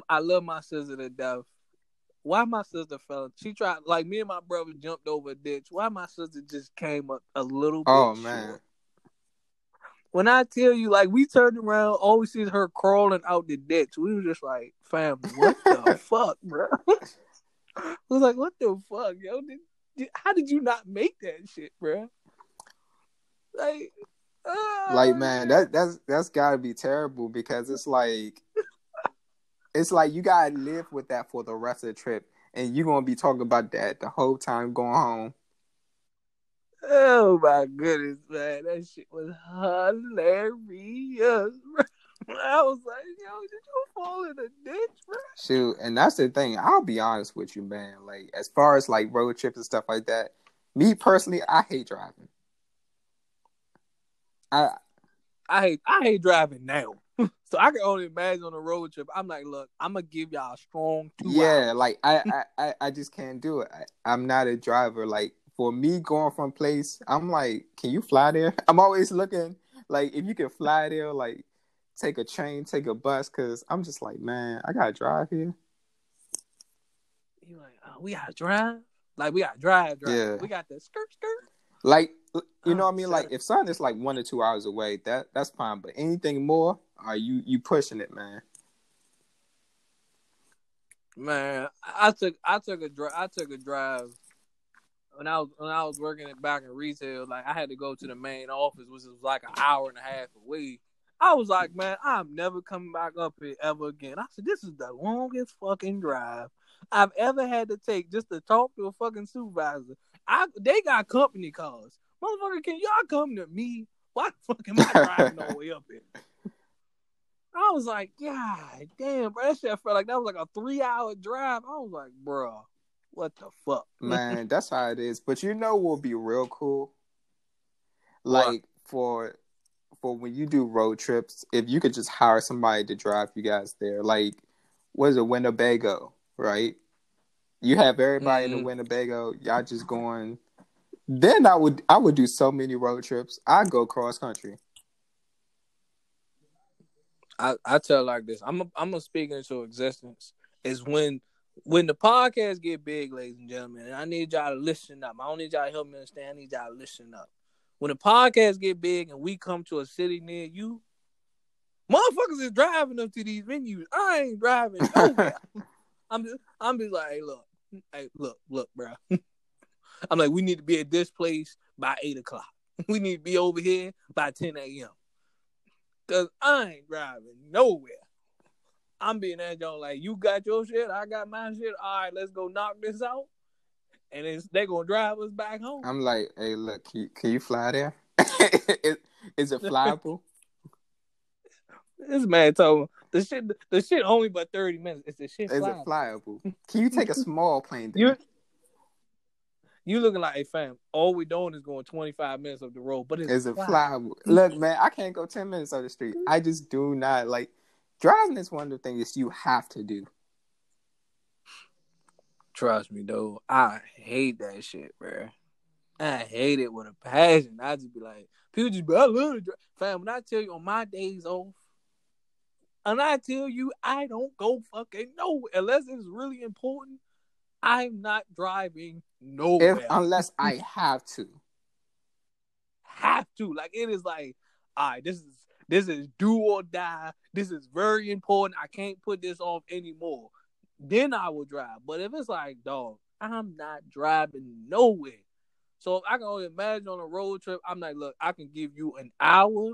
Speaker 1: I love my sister to death. Why my sister fell? She tried like me and my brother jumped over a ditch. Why my sister just came up a little bit
Speaker 2: Oh
Speaker 1: short.
Speaker 2: man,
Speaker 1: When I tell you, like we turned around, all we see is her crawling out the ditch. We were just like, "Family, what the [laughs] fuck, bro?" [laughs] I was like, "What the fuck, yo? Did, did, how did you not make that shit, bro?" Like, uh,
Speaker 2: like man that that's that's gotta be terrible because it's like it's like you gotta live with that for the rest of the trip and you're gonna be talking about that the whole time going home
Speaker 1: Oh my goodness, man, that shit was hilarious. bro. [laughs] I was like, "Yo, did you fall in a ditch, bro?"
Speaker 2: shoot and that's the thing i'll be honest with you man like as far as like road trips and stuff like that me personally i hate driving i
Speaker 1: I hate I hate driving now. [laughs] so I can only imagine on a road trip. I'm like, look, I'm gonna give y'all a strong two
Speaker 2: yeah
Speaker 1: hours.
Speaker 2: like I, I i i just can't do it I, i'm not a driver like for me going from place i'm like can you fly there [laughs] i'm always looking like if you can fly there like take a train take a bus because i'm just like man i gotta drive here
Speaker 1: You like, oh, we gotta drive. Like we gotta drive, drive.
Speaker 2: Yeah.
Speaker 1: We got the skirt, skirt.
Speaker 2: like you know
Speaker 1: Oh,
Speaker 2: what i oh, mean like if something is like one or two hours away that that's fine but anything more are you you pushing it man
Speaker 1: Man, I I took I took a drive. I took a drive when I was when I was working it back in retail. Like I had to go to the main office, which was like an hour and a half away. I was like, man, I'm never coming back up here ever again. I said, this is the longest fucking drive I've ever had to take just to talk to a fucking supervisor. I they got company cars. Motherfucker, can y'all come to me? Why the fuck am I [laughs] driving all the way up here? I was like, God damn, bro. That shit felt like that was like a three hour drive. I was like, bro, what the fuck? [laughs]
Speaker 2: man that's how it is but you know what will be real cool
Speaker 1: What?
Speaker 2: like for for when you do road trips if you could just hire somebody to drive you guys there like was it Winnebago, right? You have everybody in the
Speaker 1: Mhm.
Speaker 2: Winnebago. Y'all just going. Then I would I would do so many road trips. I'd go cross country.
Speaker 1: I, I tell like this. I'm a, I'm gonna speak into existence. Is when when the podcast get big, ladies and gentlemen, and I need y'all to listen up. I don't need y'all to help me understand. I need y'all to listen up. When the podcast get big and we come to a city near you, motherfuckers is driving up to these venues. I ain't driving. [laughs] I'm just I'm just like, hey, look, hey, look, look, bro. [laughs] I'm like, we need to be at this place by eight o'clock. [laughs] We need to be over here by 10 a.m. Cause I ain't driving nowhere. I'm being that joint like you got your shit, I got my shit. All right, let's go knock this out. And it's they gonna drive us back home.
Speaker 2: I'm like, hey, look, can you, can you fly there? [laughs] is, is it flyable? [laughs]
Speaker 1: This man told me the shit the shit only but 30 minutes. It's the shit
Speaker 2: Is
Speaker 1: flying.
Speaker 2: it flyable? Can you take a small plane? There?
Speaker 1: You you looking like a fam. All we doing is going 25 minutes up the road, but it's
Speaker 2: Is it
Speaker 1: flying.
Speaker 2: flyable? Look, man, I can't go ten minutes on the street. I just do not like driving. Is one of the things you have to do.
Speaker 1: Trust me, though. I hate that shit, bro. I hate it with a passion. I just be like, people just be, I love to drive. Fam, when I tell you on my days off, and I tell you I don't go fucking nowhere unless it's really important, I'm not driving nowhere.
Speaker 2: If unless I have to.
Speaker 1: have to. Like it is like, all right, this is this is do or die. This is very important. I can't put this off anymore. Then I will drive. But if it's like, dog, I'm not driving nowhere. So if I can only imagine on a road trip, I'm like, look, I can give you an hour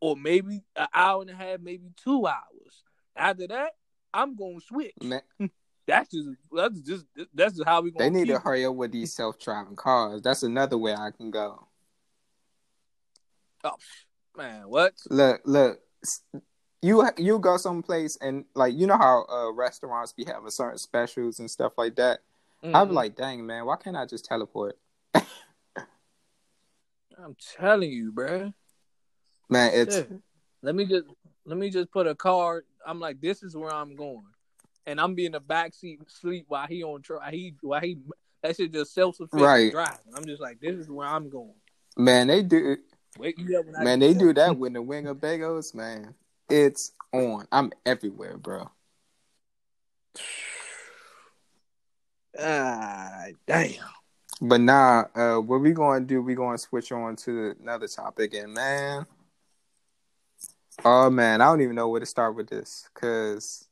Speaker 1: or maybe an hour and a half, maybe two hours. After that, I'm gonna switch.
Speaker 2: Man, [laughs]
Speaker 1: That's just that's just that's just how we
Speaker 2: they need to hurry up with these self-driving cars. That's another way I can go.
Speaker 1: Oh, man, what?
Speaker 2: Look, look. You you go someplace and like you know how uh, restaurants be having certain specials and stuff like that. I'm
Speaker 1: Mhm.
Speaker 2: like, dang man, why can't I just teleport? [laughs]
Speaker 1: I'm telling you, bruh.
Speaker 2: Man, it's
Speaker 1: Shit. Let me just let me just put a card. I'm like, this is where I'm going, and I'm be in the back seat sleep while he on try he while he that shit just self sufficient
Speaker 2: Right.
Speaker 1: driving. I'm just like, this is where I'm going.
Speaker 2: man, they do
Speaker 1: Wake you up when
Speaker 2: man, they do that with the Winnebagos, man. It's on. I'm everywhere, bro.
Speaker 1: Ah, damn.
Speaker 2: But nah, uh, what we gonna do? We gonna switch on to another topic, and man, oh man, I don't even know where to start with this because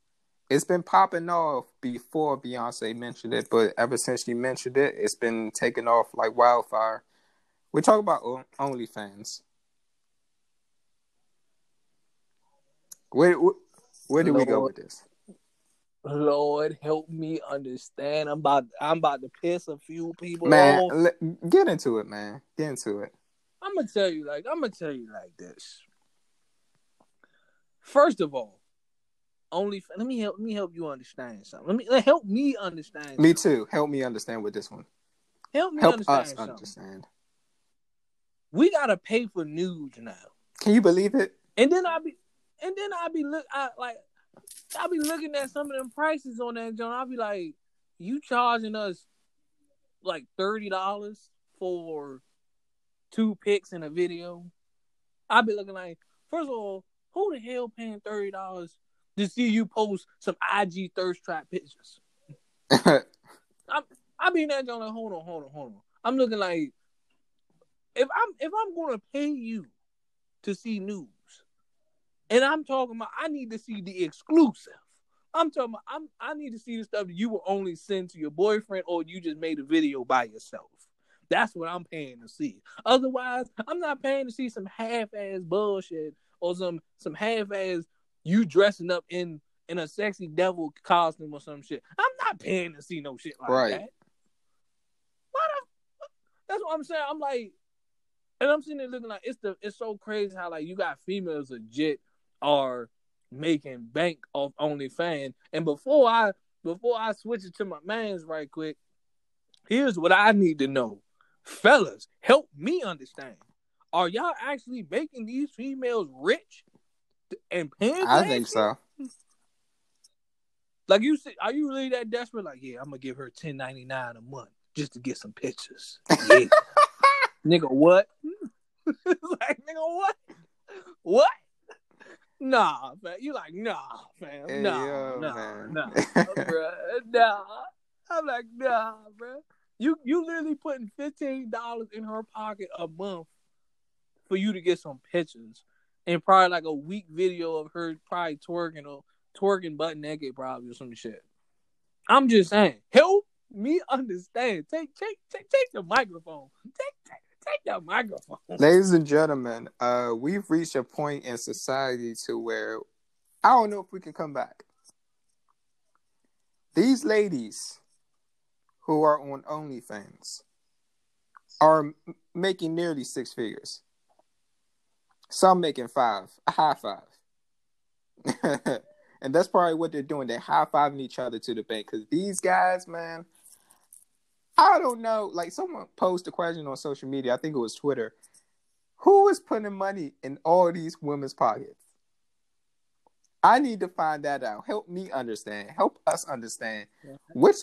Speaker 2: it's been popping off before Beyonce mentioned it, but ever since she mentioned it, it's been taking off like wildfire. We talk about OnlyFans. Where where, do we go with this?
Speaker 1: Lord help me understand. I'm about I'm about to piss a few people
Speaker 2: Man,
Speaker 1: off.
Speaker 2: le- get into it, man. Get into it.
Speaker 1: I'm gonna tell you like I'm gonna tell you like this. First of all, only let me help let me help you understand something. Let me let, help me understand.
Speaker 2: Me
Speaker 1: something.
Speaker 2: too. Help me understand with this one.
Speaker 1: Help me
Speaker 2: Help
Speaker 1: understand
Speaker 2: us
Speaker 1: something.
Speaker 2: understand.
Speaker 1: We gotta pay for news now,
Speaker 2: Can you believe it?
Speaker 1: and then I be and then I be look I like I be looking at some of them prices on that John. I'll be like, you charging us like thirty dollars for two pics in a video? I'll be looking like, first of all, who the hell paying thirty dollars to see you post some IG thirst trap pictures? [laughs] I'm be in that John like, hold on, hold on, hold on. I'm looking like if I'm if I'm gonna pay you to see news, and I'm talking about I need to see the exclusive. I'm talking about I'm I need to see the stuff that you will only send to your boyfriend or you just made a video by yourself. That's what I'm paying to see. Otherwise, I'm not paying to see some half ass bullshit or some some half ass you dressing up in in a sexy devil costume or some shit. I'm not paying to see no shit like
Speaker 2: Right.
Speaker 1: that. Why the that's what I'm saying. I'm like, and I'm sitting there looking like it's the it's so crazy how like you got females legit are making bank off OnlyFans. And before I before I switch it to my man's right quick, here's what I need to know. Fellas, help me understand. Are y'all actually making these females rich and paying?
Speaker 2: I think so.
Speaker 1: Like you see, are you really that desperate? Like, yeah, I'm gonna give her ten ninety nine a month just to get some pictures. Yeah. [laughs] nigga, what? [laughs] like, nigga, what? What? Nah, man. You like, nah, fam.
Speaker 2: Hey,
Speaker 1: nah,
Speaker 2: yo,
Speaker 1: nah,
Speaker 2: man.
Speaker 1: nah, bruh. Nah. [laughs] I'm like, nah, bro. You you literally putting fifteen dollars in her pocket a month for you to get some pictures and probably like a week video of her probably twerking or twerking butt naked probably or some shit. I'm just saying, help me understand. Take take take take the microphone. Take take take the microphone. [laughs]
Speaker 2: Ladies and gentlemen, uh, we've reached a point in society to where I don't know if we can come back. These ladies who are on OnlyFans are making nearly six figures. Some making five, a high five. [laughs] and that's probably what they're doing. They're high fiving each other to the bank. Because these guys, man, I don't know. Like someone posted a question on social media, I think it was Twitter. Who is putting money in all these women's pockets? I need to find that out. Help me understand. Help us understand. Which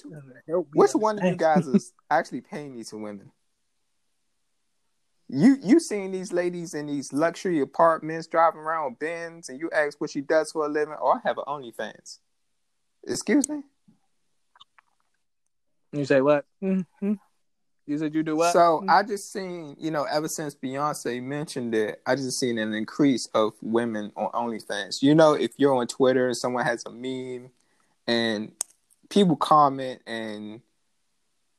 Speaker 1: Help me
Speaker 2: which one of you guys [laughs] is actually paying these women? You you seen these ladies in these luxury apartments driving around with Benz, and you ask what she does for a living? Oh, I have an OnlyFans. Excuse me.
Speaker 1: You say what? Mm-hmm. You said you do what?
Speaker 2: So I just seen, you know, ever since Beyonce mentioned it, I just seen an increase of women on OnlyFans. You know, if you're on Twitter and someone has a meme and people comment and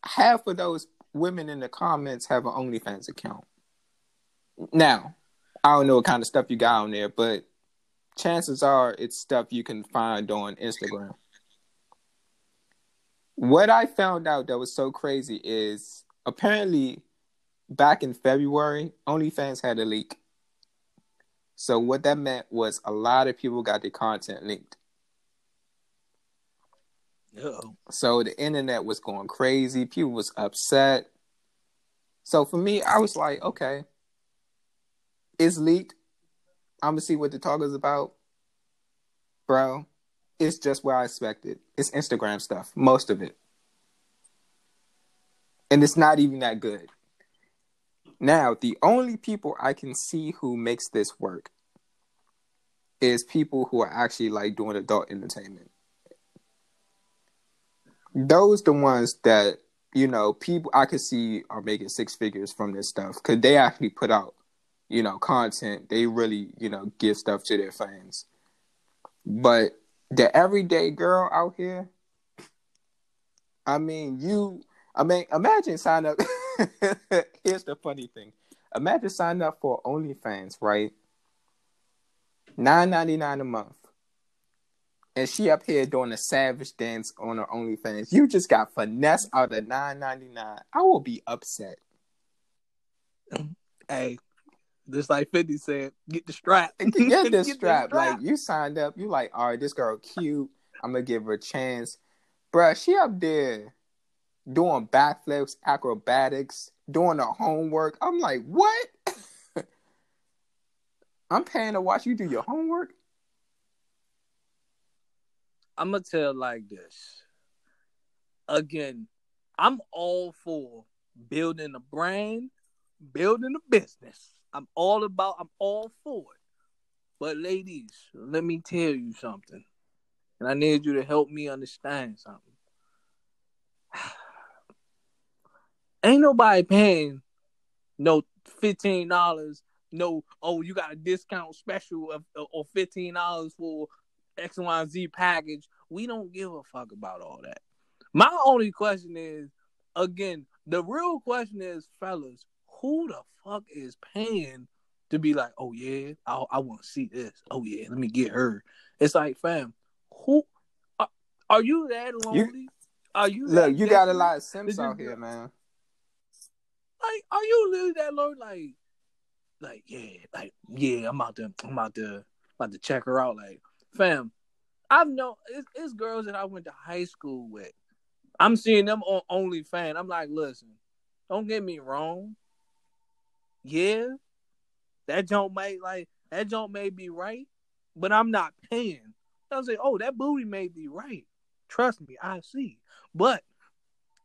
Speaker 2: half of those women in the comments have an OnlyFans account. Now, I don't know what kind of stuff you got on there, but chances are it's stuff you can find on Instagram. What I found out that was so crazy is apparently back in February, OnlyFans had a leak. So what that meant was a lot of people got their content leaked.
Speaker 1: Uh-oh.
Speaker 2: So the internet was going crazy. People was upset. So for me, I was like, okay, it's leaked. I'm gonna see what the talk is about, bro. It's just where I expected. It's Instagram stuff, most of it, and it's not even that good. Now, the only people I can see who makes this work is people who are actually like doing adult entertainment those the ones that you know people I could see are making six figures from this stuff because they actually put out you know content. They really you know give stuff to their fans. But the everyday girl out here, I mean, you, I mean, imagine sign up. [laughs] Here's the funny thing: imagine signing up for OnlyFans, right? Nine ninety nine a month and she up here doing a savage dance on her OnlyFans. You just got finesse out of nine ninety nine. I will be upset.
Speaker 1: Hey, just like 50 said, get the strap.
Speaker 2: Get the [laughs] strap. Like you signed up. You like, all right, this girl cute. I'm gonna give her a chance. Bruh, she up there doing backflips, acrobatics, doing her homework. I'm like, what? [laughs] I'm paying to watch you do your homework.
Speaker 1: I'm gonna tell like this. Again, I'm all for building a brand, building a business. I'm all about. I'm all for it. But ladies, let me tell you something, and I need you to help me understand something. [sighs] Ain't nobody paying no fifteen dollars. No, oh, you got a discount special of or fifteen dollars for X Y Z package. We don't give a fuck about all that. My only question is, again, the real question is, fellas, who the fuck is paying to be like, oh yeah, I, I want to see this. Oh yeah, let me get her. It's like, fam, who are, are you that lonely? are you that
Speaker 2: Look, you got a lot of simps out here, man.
Speaker 1: Like, are you really that lonely? Like, like yeah, like yeah, I'm out to, I'm out to, about to check her out. Like, fam, I've known it's, it's girls that I went to high school with. I'm seeing them on OnlyFans. I'm like, listen, don't get me wrong. Yeah, that joint may like that joint may be right, but I'm not paying. I was like, oh, that booty may be right, Trust me, I see. But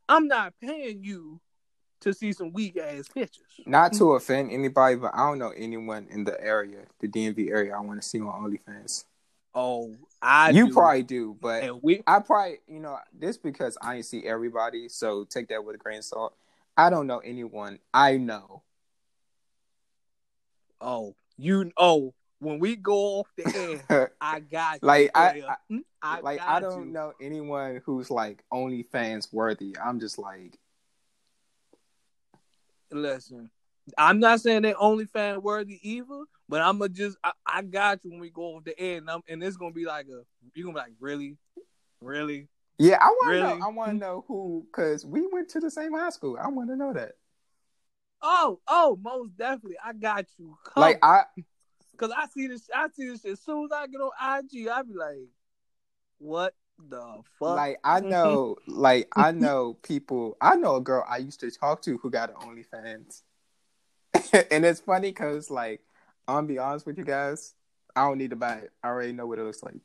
Speaker 1: I'm not paying you to see some weak ass pictures.
Speaker 2: Not to offend anybody, but I don't know anyone in the area, the DMV area, I want to see on OnlyFans.
Speaker 1: Oh, I
Speaker 2: you
Speaker 1: do.
Speaker 2: probably do, but
Speaker 1: we
Speaker 2: I probably, you know, this because I ain't see everybody, so take that with a grain of salt. I don't know anyone I know.
Speaker 1: Oh you oh when we go off the air, [laughs] I got you.
Speaker 2: Like, I-
Speaker 1: Hmm? I
Speaker 2: like I don't
Speaker 1: you.
Speaker 2: know anyone who's like OnlyFans worthy. I'm just like,
Speaker 1: Listen, I'm not saying they only fan worthy either, but I'm gonna just I, I got you when we go off the air, and, I'm, and it's gonna be like a you're gonna be like really, really.
Speaker 2: yeah, I want to
Speaker 1: Really?
Speaker 2: know. I want to know who, because we went to the same high school. I want to know that.
Speaker 1: Oh, oh, most definitely, I got you.
Speaker 2: Like I,
Speaker 1: Cause I see this, I see this shit. As soon as I get on IG, I be like, "What the fuck?"
Speaker 2: like I know, [laughs] like I know people. I know a girl I used to talk to who got an OnlyFans, [laughs] and it's funny because like I'm be honest with you guys, I don't need to buy it. I already know what it looks like.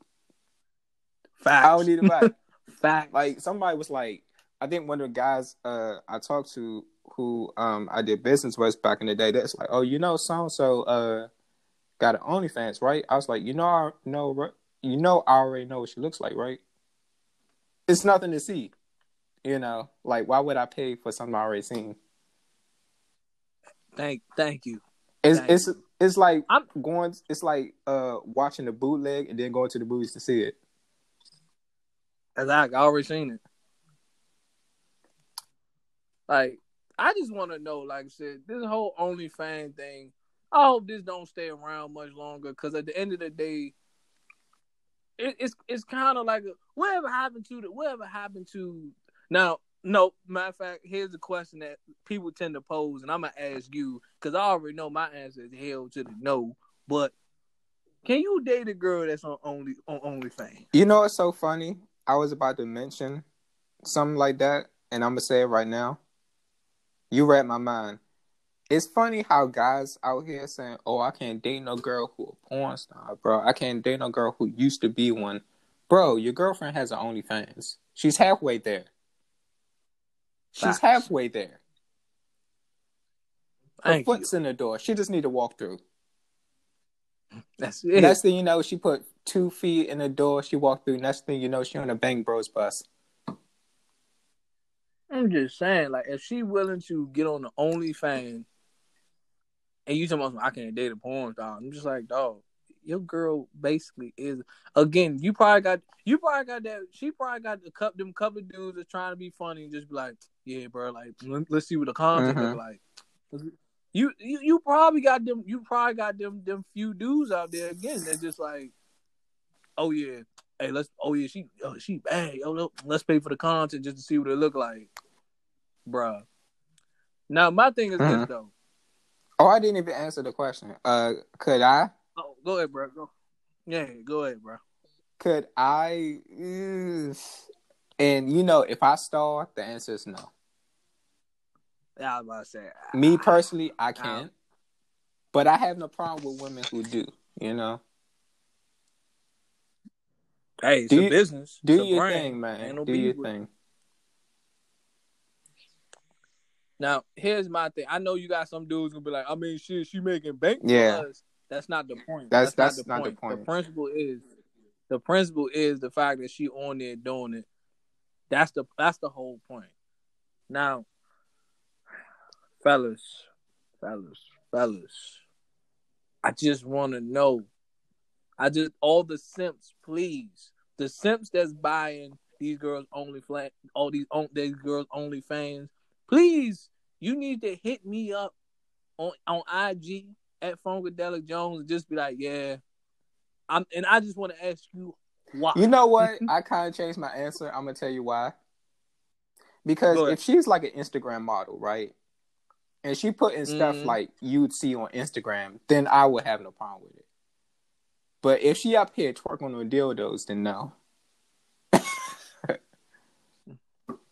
Speaker 1: Facts.
Speaker 2: I don't need to buy it. [laughs]
Speaker 1: Facts.
Speaker 2: like somebody was like, I think one of the guys uh I talked to who um I did business with back in the day. That's like, oh, you know, so and so uh got an OnlyFans, right? I was like, you know, I know, right? you know, I already know what she looks like, right? It's nothing to see, you know. Like, why would I pay for something I already seen?
Speaker 1: thank, thank you.
Speaker 2: It's
Speaker 1: Thank
Speaker 2: it's it's like
Speaker 1: I'm-
Speaker 2: going. It's like uh watching the bootleg and then going to the movies to see it.
Speaker 1: Exactly. I already seen it. Like, I just want to know, like I said, this whole OnlyFans thing. I hope this don't stay around much longer, because at the end of the day, it, it's it's kind of like a, whatever happened to the whatever happened to now. No, matter of fact, here's a question that people tend to pose, and I'm gonna ask you because I already know my answer is hell to the no. But can you date a girl that's on only on OnlyFans?
Speaker 2: You know what's so funny? I was about to mention something like that, and I'm gonna say it right now. You read my mind. It's funny how guys out here saying, "Oh, I can't date no girl who a porn star, bro. I can't date no girl who used to be one." Bro, your girlfriend has an OnlyFans. She's halfway there. She's
Speaker 1: Facts.
Speaker 2: halfway there. Her
Speaker 1: Thank you.
Speaker 2: foot's in the door. She just need to walk through.
Speaker 1: That's it.
Speaker 2: Next thing you know, she put two feet in the door. She walked through. Next thing you know, she on a Bang Bros bus.
Speaker 1: I'm just saying, like, if she willing to get on the OnlyFans, and you talking about I can't date a porn star, I'm just like, dog, your girl basically is. Again, you probably got, you probably got that. She probably got the cup, them couple dudes that's trying to be funny and just be like, yeah, bro, like, let- let's see what the content
Speaker 2: Mhm.
Speaker 1: look like. You, you, you probably got them. You probably got them, them few dudes out there again. They're just like, oh yeah, hey, let's. Oh yeah, she, oh, she bad. Yo, look, let's pay for the content just to see what it look like, bruh. Now my thing is
Speaker 2: Mhm.
Speaker 1: this though.
Speaker 2: Oh, I didn't even answer the question. Uh, could I?
Speaker 1: Oh, go ahead, bro. Go. Yeah, go ahead, bro.
Speaker 2: Could I? Ugh. And you know, if I stall, the answer is no.
Speaker 1: Yeah, I was about to say.
Speaker 2: Me personally, I can't. But I have no problem with women who do. You know,
Speaker 1: Hey, it's
Speaker 2: Do
Speaker 1: a
Speaker 2: you-
Speaker 1: business.
Speaker 2: do
Speaker 1: It's a
Speaker 2: your
Speaker 1: brand.
Speaker 2: thing, man.
Speaker 1: Ain't no
Speaker 2: do
Speaker 1: beef
Speaker 2: your
Speaker 1: with it.
Speaker 2: thing.
Speaker 1: Now, here's my thing. I know you got some dudes gonna be like, I mean, shit, she making bank for
Speaker 2: Yeah.
Speaker 1: us. That's not the point.
Speaker 2: That's-
Speaker 1: not,
Speaker 2: that's not the point.
Speaker 1: The principle is, the principle is the fact that she on there doing it. That's the that's the whole point. Now, fellas, fellas, fellas, I just want to know. I just all the simps, please, the simps that's buying these girls only flat, all these on these girls only fans, please, you need to hit me up on on IG at Funkadelic Jones and just be like, yeah, I'm, and I just want to ask you why.
Speaker 2: You know what? [laughs] I kind of changed my answer. I'm gonna tell you why. Because if she's like an Instagram model, right, and she put in stuff
Speaker 1: Mhm.
Speaker 2: like you'd see on Instagram, then I would have no problem with it. But if she up here twerking on the dildos, then no. [laughs]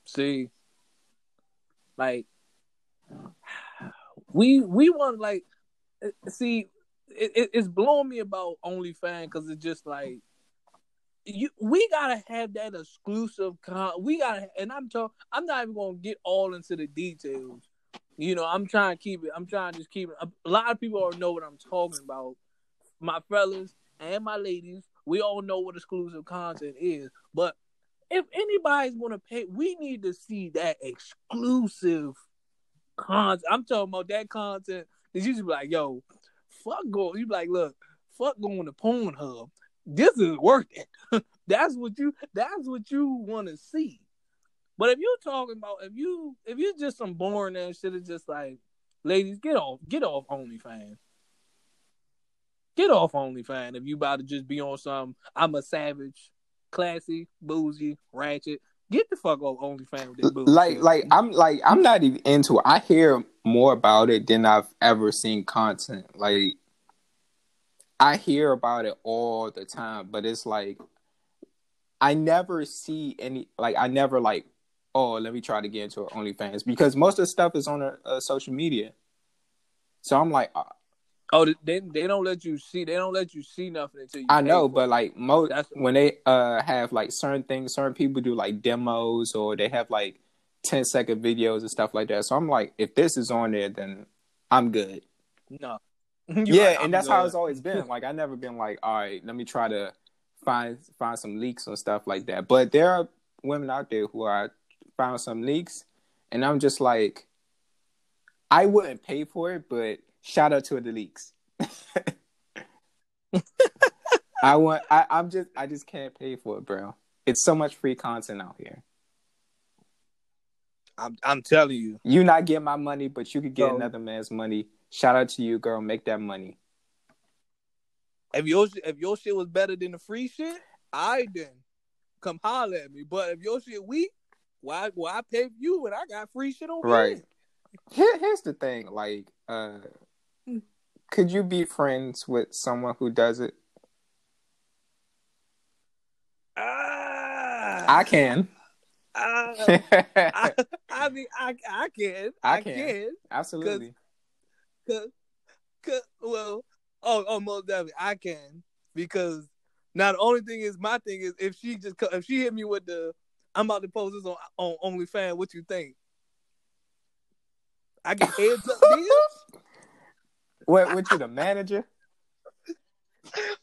Speaker 1: See, like we we want like see it, it, it's blowing me about OnlyFans because it's just like you we gotta have that exclusive con. We gotta, and I'm talking. I'm not even gonna get all into the details. You know, I'm trying to keep it. I'm trying to just keep it. A lot of people already know what I'm talking about. My fellas and my ladies, we all know what exclusive content is. But if anybody's gonna pay, we need to see that exclusive content. I'm talking about that content. Is usually like, yo, fuck go. You be like, look, fuck going to Pornhub. This is worth it. [laughs] that's what you. That's what you want to see. But if you're talking about if you if you're just some boring ass shit, it's just like, ladies, get off, get off OnlyFans. Get off OnlyFans if you about to just be on some I'm a savage, classy, boozy, ratchet. Get the fuck off OnlyFans with bullshit.
Speaker 2: Like, like I'm like I'm not even into it. I hear more about it than I've ever seen content. Like, I hear about it all the time, but it's like I never see any. Like, I never like. Oh, let me try to get into OnlyFans because most of the stuff is on uh, social media. So I'm like, uh,
Speaker 1: Oh, they they don't let you see. They don't let you see nothing until you.
Speaker 2: I know, but
Speaker 1: it.
Speaker 2: like most when they uh have like certain things, certain people do like demos or they have like 10 second videos and stuff like that. So I'm like, if this is on there, then I'm good.
Speaker 1: no. [laughs]
Speaker 2: yeah,
Speaker 1: You're I'm
Speaker 2: and that's how it's always been. [laughs] Like I never been like, all right, let me try to find find some leaks and stuff like that. But there are women out there who are found some leaks, and I'm just like, I wouldn't pay for it, but shout out to the leaks. [laughs] I want. I, I'm just. I just can't pay for it, bro. It's so much free content out here.
Speaker 1: I'm I'm telling you.
Speaker 2: You not get my money, but you could get
Speaker 1: So-
Speaker 2: another man's money. Shout out to you, girl. Make that money.
Speaker 1: If your if your shit was better than the free shit, I then come holler at me. But if your shit weak, why why pay you when I got free shit on me?
Speaker 2: Right. Here, here's the thing. Like, uh, could you be friends with someone who does it?
Speaker 1: Ah,
Speaker 2: I can.
Speaker 1: ah, [laughs] I, I mean, I I can,
Speaker 2: I
Speaker 1: I
Speaker 2: can.
Speaker 1: can,
Speaker 2: Absolutely.
Speaker 1: cause, cause, well, oh, oh, most definitely, I can because now the only thing is, my thing is, if she just if she hit me with the, I'm about to post this on on OnlyFans, what you think? I get heads up.
Speaker 2: What? What you the manager?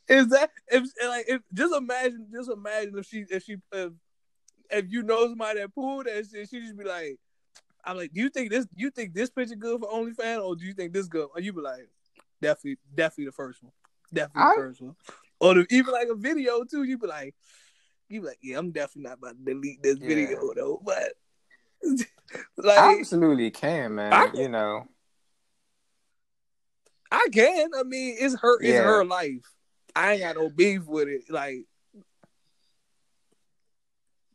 Speaker 1: Is that if like if just imagine just imagine if she if she if, if you know somebody that pulled that shit, she just be like, I'm like, do you think this you think this picture good for OnlyFans or do you think this good? Or you be like, definitely definitely the first one, definitely
Speaker 2: I-
Speaker 1: the first one. Or the, even like a video too, you be like, you be like, yeah, I'm definitely not about to delete this
Speaker 2: Yeah.
Speaker 1: video though, but [laughs] like
Speaker 2: Absolutely can, man.
Speaker 1: I-
Speaker 2: you know.
Speaker 1: I can. I mean, it's her. It's
Speaker 2: Yeah.
Speaker 1: her life. I ain't got no beef with it. Like,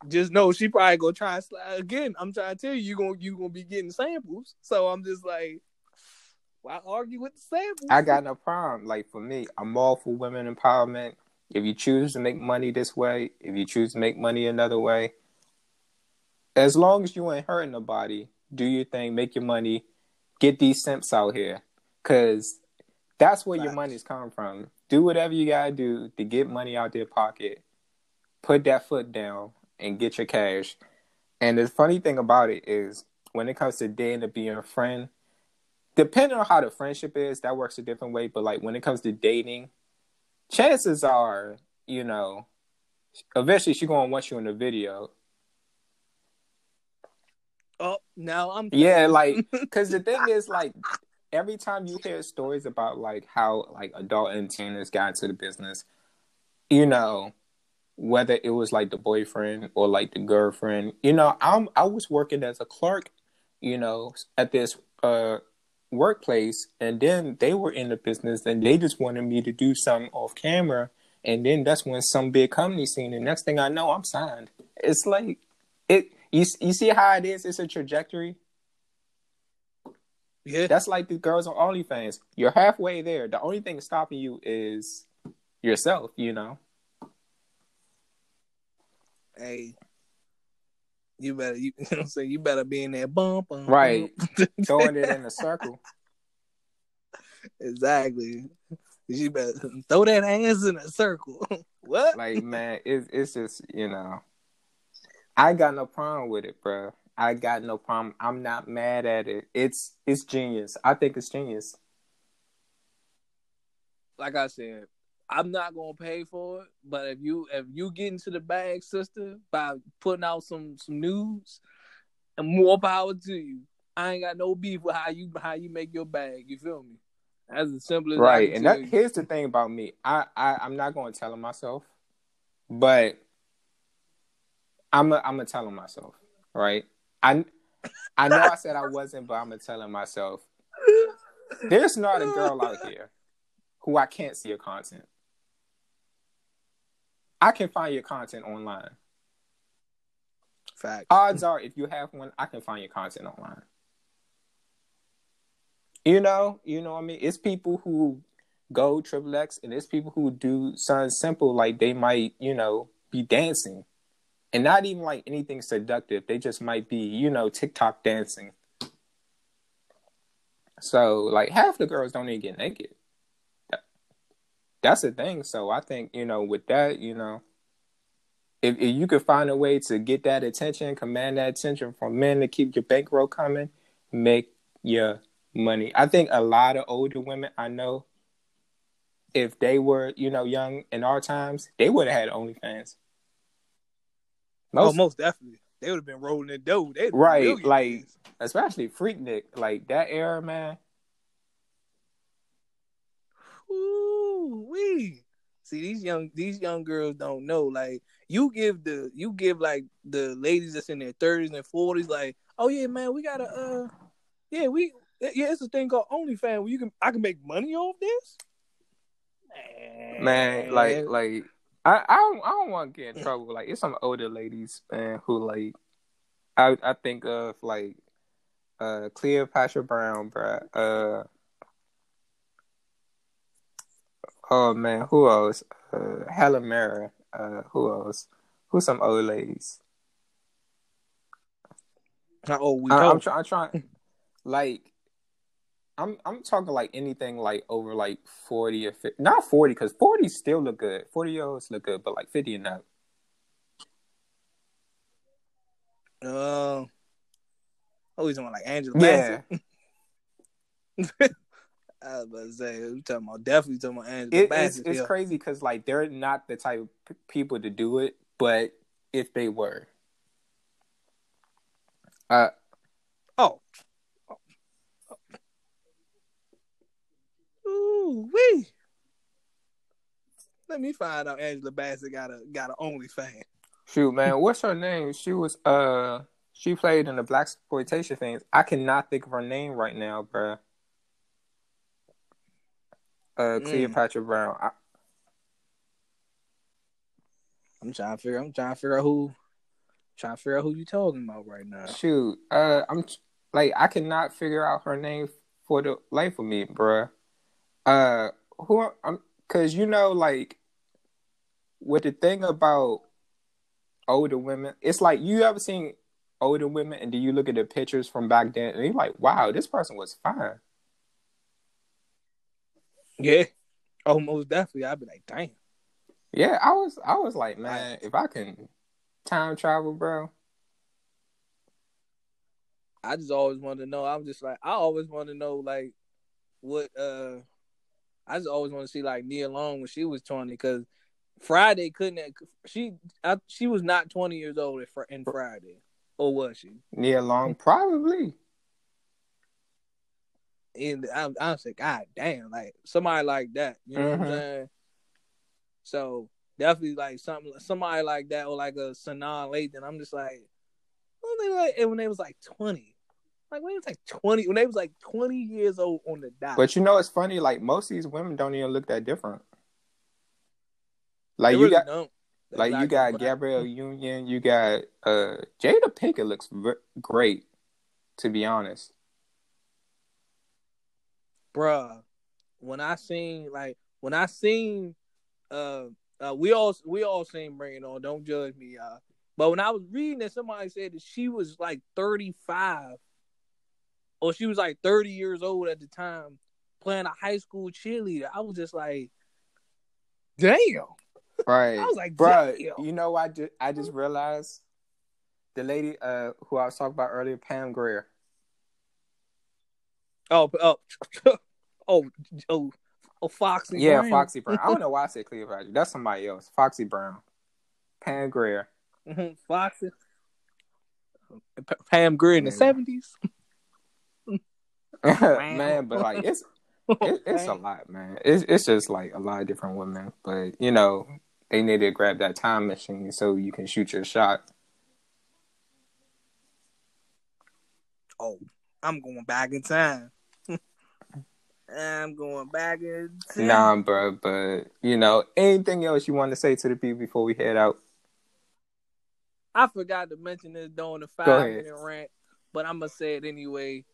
Speaker 1: just know she probably gonna try slide again. I'm trying to tell you, you gonna you gonna be getting samples. So I'm just like, why argue with the samples?
Speaker 2: I got no problem. Like for me, I'm all for women empowerment. If you choose to make money this way, if you choose to make money another way, as long as you ain't hurting nobody, do your thing, make your money, get these simps out here, cause that's where your money's coming from. Do whatever you gotta do to get money out their pocket. Put that foot down and get your cash. And the funny thing about it is, when it comes to dating to being a friend, depending on how the friendship is, that works a different way. But like when it comes to dating, chances are, you know, eventually she's gonna want you in the video.
Speaker 1: oh, now I'm
Speaker 2: Yeah, [laughs] like because the thing is, like every time you hear stories about like how like adult entertainers got into the business, you know, whether it was like the boyfriend or like the girlfriend, you know, I'm I was working as a clerk, you know, at this uh workplace and then they were in the business and they just wanted me to do something off camera and then that's when some big company seen it. Next thing I know, I'm signed. It's like it. You you see how it is? It's a trajectory.
Speaker 1: Yeah.
Speaker 2: That's like the girls on OnlyFans. You're halfway there. The only thing stopping you is yourself. You know.
Speaker 1: Hey, you better you, you [laughs] know what I'm saying. You better be in that bump, bump
Speaker 2: Right. [laughs] Throwing it in a circle.
Speaker 1: exactly. You better throw that ass in a circle. [laughs] what?
Speaker 2: Like man, it's it's just you know, I got no problem with it, bro. I got no problem. I'm not mad at it. It's it's genius. I think it's genius.
Speaker 1: Like I said, I'm not gonna pay for it. But if you if you get into the bag, sister, by putting out some some news, and more power to you. I ain't got no beef with how you how you make your bag. You feel me? That's as simple as
Speaker 2: right. And that, here's the thing about me. I, I I'm not going to tell him myself, but I'm a, I'm gonna tell him myself. Right. I I know I said I wasn't, but I'm gonna tell him myself. There's not a girl out here who I can't see your content. I can find your content online.
Speaker 1: Fact.
Speaker 2: Odds are, if you have one, I can find your content online. You know, you know what I mean? It's people who go triple X and it's people who do something simple like they might, you know, be dancing. And not even like anything seductive. They just might be, you know, TikTok dancing. So like half the girls don't even get naked. That's the thing. So I think, you know, with that, you know, if, if you could find a way to get that attention, command that attention from men to keep your bankroll coming, make your money. I think a lot of older women I know, if they were, you know, young in our times, they would have had OnlyFans.
Speaker 1: Most, oh, most definitely. They would have been rolling the dough.
Speaker 2: Right, like especially Freaknik, like that era, man.
Speaker 1: Ooh, we see these young these young girls don't know. Like you give the you give like the ladies that's in their thirties and forties, like, oh yeah, man, we gotta uh, yeah, we yeah, it's a thing called OnlyFans where you can I can make money off this.
Speaker 2: Man, man like like I I don't, I don't want to get in trouble. Like it's some older ladies, man, who like I I think of like uh Cleopatra Brown, bro. Uh oh man, who else? Uh Helen Mirren. Uh who else? Who's some old ladies?
Speaker 1: How old we
Speaker 2: I, I'm, try, I'm trying like I'm I'm talking like anything like over like forty or 50, not forty because forty still look good. Forty year olds look good, but like fifty and up.
Speaker 1: Uh, oh, he's talking like Angela.
Speaker 2: Yeah. [laughs]
Speaker 1: I was about to say, you talking about definitely talking about Angela.
Speaker 2: It, it's it's crazy because like they're not the type of p- people to do it, but if they were, uh,
Speaker 1: oh, Ooh wee. Let me find out Angela Bassett got a got an OnlyFans.
Speaker 2: Shoot, man, what's her name? She was uh she played in the blaxploitation things. I cannot think of her name right now, bruh. Uh, mm. Cleopatra Brown. I...
Speaker 1: am trying to figure. I'm trying to figure out who. Trying to figure out who you talking about right now.
Speaker 2: Shoot, uh, I'm like I cannot figure out her name for the life of me, bruh. Uh, who? I'm because you know, like, with the thing about older women, it's like you ever seen older women, and do you look at the pictures from back then, and you're like, wow, this person was fine.
Speaker 1: Yeah, almost definitely. I'd be like, damn.
Speaker 2: Yeah, I was, I was like, man, if I can time travel, bro.
Speaker 1: I just always wanted to know. I'm just like, I always want to know, like, what uh I just always want to see like Nia Long when she was twenty because Friday couldn't she I, she was not twenty years old in Friday or was she?
Speaker 2: Nia Long probably.
Speaker 1: And I, I was like, God damn, like somebody like that, you know mm-hmm. what I'm mm-hmm. saying? So definitely like something, somebody like that, or like a Sanaa Lathan. I'm just like, when they like, when they was like twenty, like when he was like twenty, when they was like twenty years old on the dot.
Speaker 2: But you know, it's funny. Like most of these women don't even look that different. Like
Speaker 1: they
Speaker 2: you
Speaker 1: really
Speaker 2: got,
Speaker 1: don't.
Speaker 2: like you got Gabrielle [laughs] Union, you got uh Jada Pinkett looks v- great, to be honest.
Speaker 1: Bruh, when I seen like when I seen uh, uh we all we all seen Bring It On. Don't judge me, y'all. But when I was reading that, somebody said that she was like thirty five or she was like 30 years old at the time playing a high school cheerleader. I was just like, damn.
Speaker 2: Right. [laughs]
Speaker 1: I was like,
Speaker 2: bro,
Speaker 1: damn.
Speaker 2: you know, I just I just realized the lady uh who I was talking about earlier, Pam Grier.
Speaker 1: Oh, oh, [laughs] oh, oh, oh, Foxy.
Speaker 2: Yeah,
Speaker 1: Brown.
Speaker 2: Foxy Brown. I don't know [laughs] why I said Cleopatra. That's somebody else. Foxy Brown. Pam Grier.
Speaker 1: Mhm, Foxy. Pam Grier in the seventies. [laughs]
Speaker 2: man, but like it's it, [laughs] it's a lot, man. It's it's just like a lot of different women, but you know they need to grab that time machine so you can shoot your shot.
Speaker 1: Oh, I'm going back in time. [laughs] I'm going back in time.
Speaker 2: Nah, bro, but you know anything else you want to say to the people before we head out?
Speaker 1: I forgot to mention this during the five minute rant, but I'm gonna say it anyway.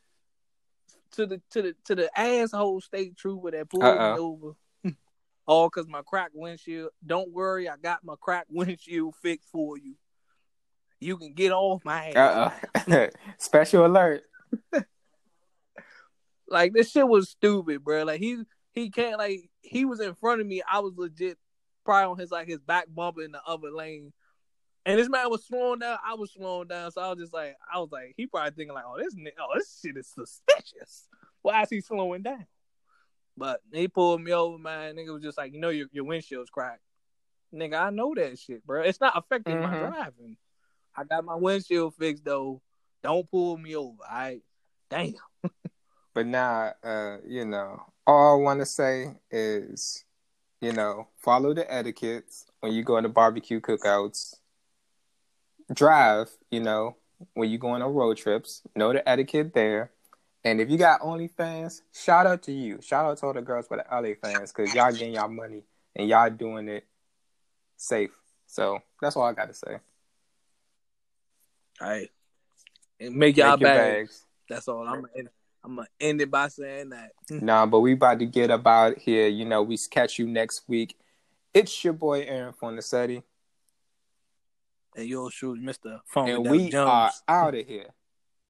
Speaker 1: To the to the to the asshole state trooper that pulled
Speaker 2: Uh-oh.
Speaker 1: me over, [laughs] all because my crack windshield. Don't worry, I got my crack windshield fixed for you. You can get off my ass.
Speaker 2: Uh uh [laughs] Special alert. [laughs]
Speaker 1: Like this shit was stupid, bro. Like he he can't like he was in front of me. I was legit probably on his like his back bumper in the other lane. And this man was slowing down. I was slowing down. So I was just like, I was like, he probably thinking like, oh, this oh, this shit is suspicious. Why is he slowing down? But he pulled me over, man. Nigga was just like, you know, your your windshield's cracked. Nigga, I know that shit, bro. It's not affecting my
Speaker 2: Mhm.
Speaker 1: driving. I got my windshield fixed though. Don't pull me over. All right. Damn. [laughs]
Speaker 2: But now, uh, you know, all I want to say is, you know, follow the etiquettes when you go to barbecue cookouts. Drive, you know, when you go on road trips. Know the etiquette there. And if you got OnlyFans, shout out to you. Shout out to all the girls with the LA fans because y'all getting y'all money and y'all doing it safe. So that's all I got to say.
Speaker 1: All right. And make y'all
Speaker 2: Make
Speaker 1: bags.
Speaker 2: bags.
Speaker 1: That's all. I'm gonna, I'm gonna end it by saying that. [laughs]
Speaker 2: Nah, but we about to get about here. You know, we catch you next week. It's your boy Aaron Fonacetti,
Speaker 1: And yours truly, Mr. Phone
Speaker 2: and we
Speaker 1: Jones.
Speaker 2: are out of here.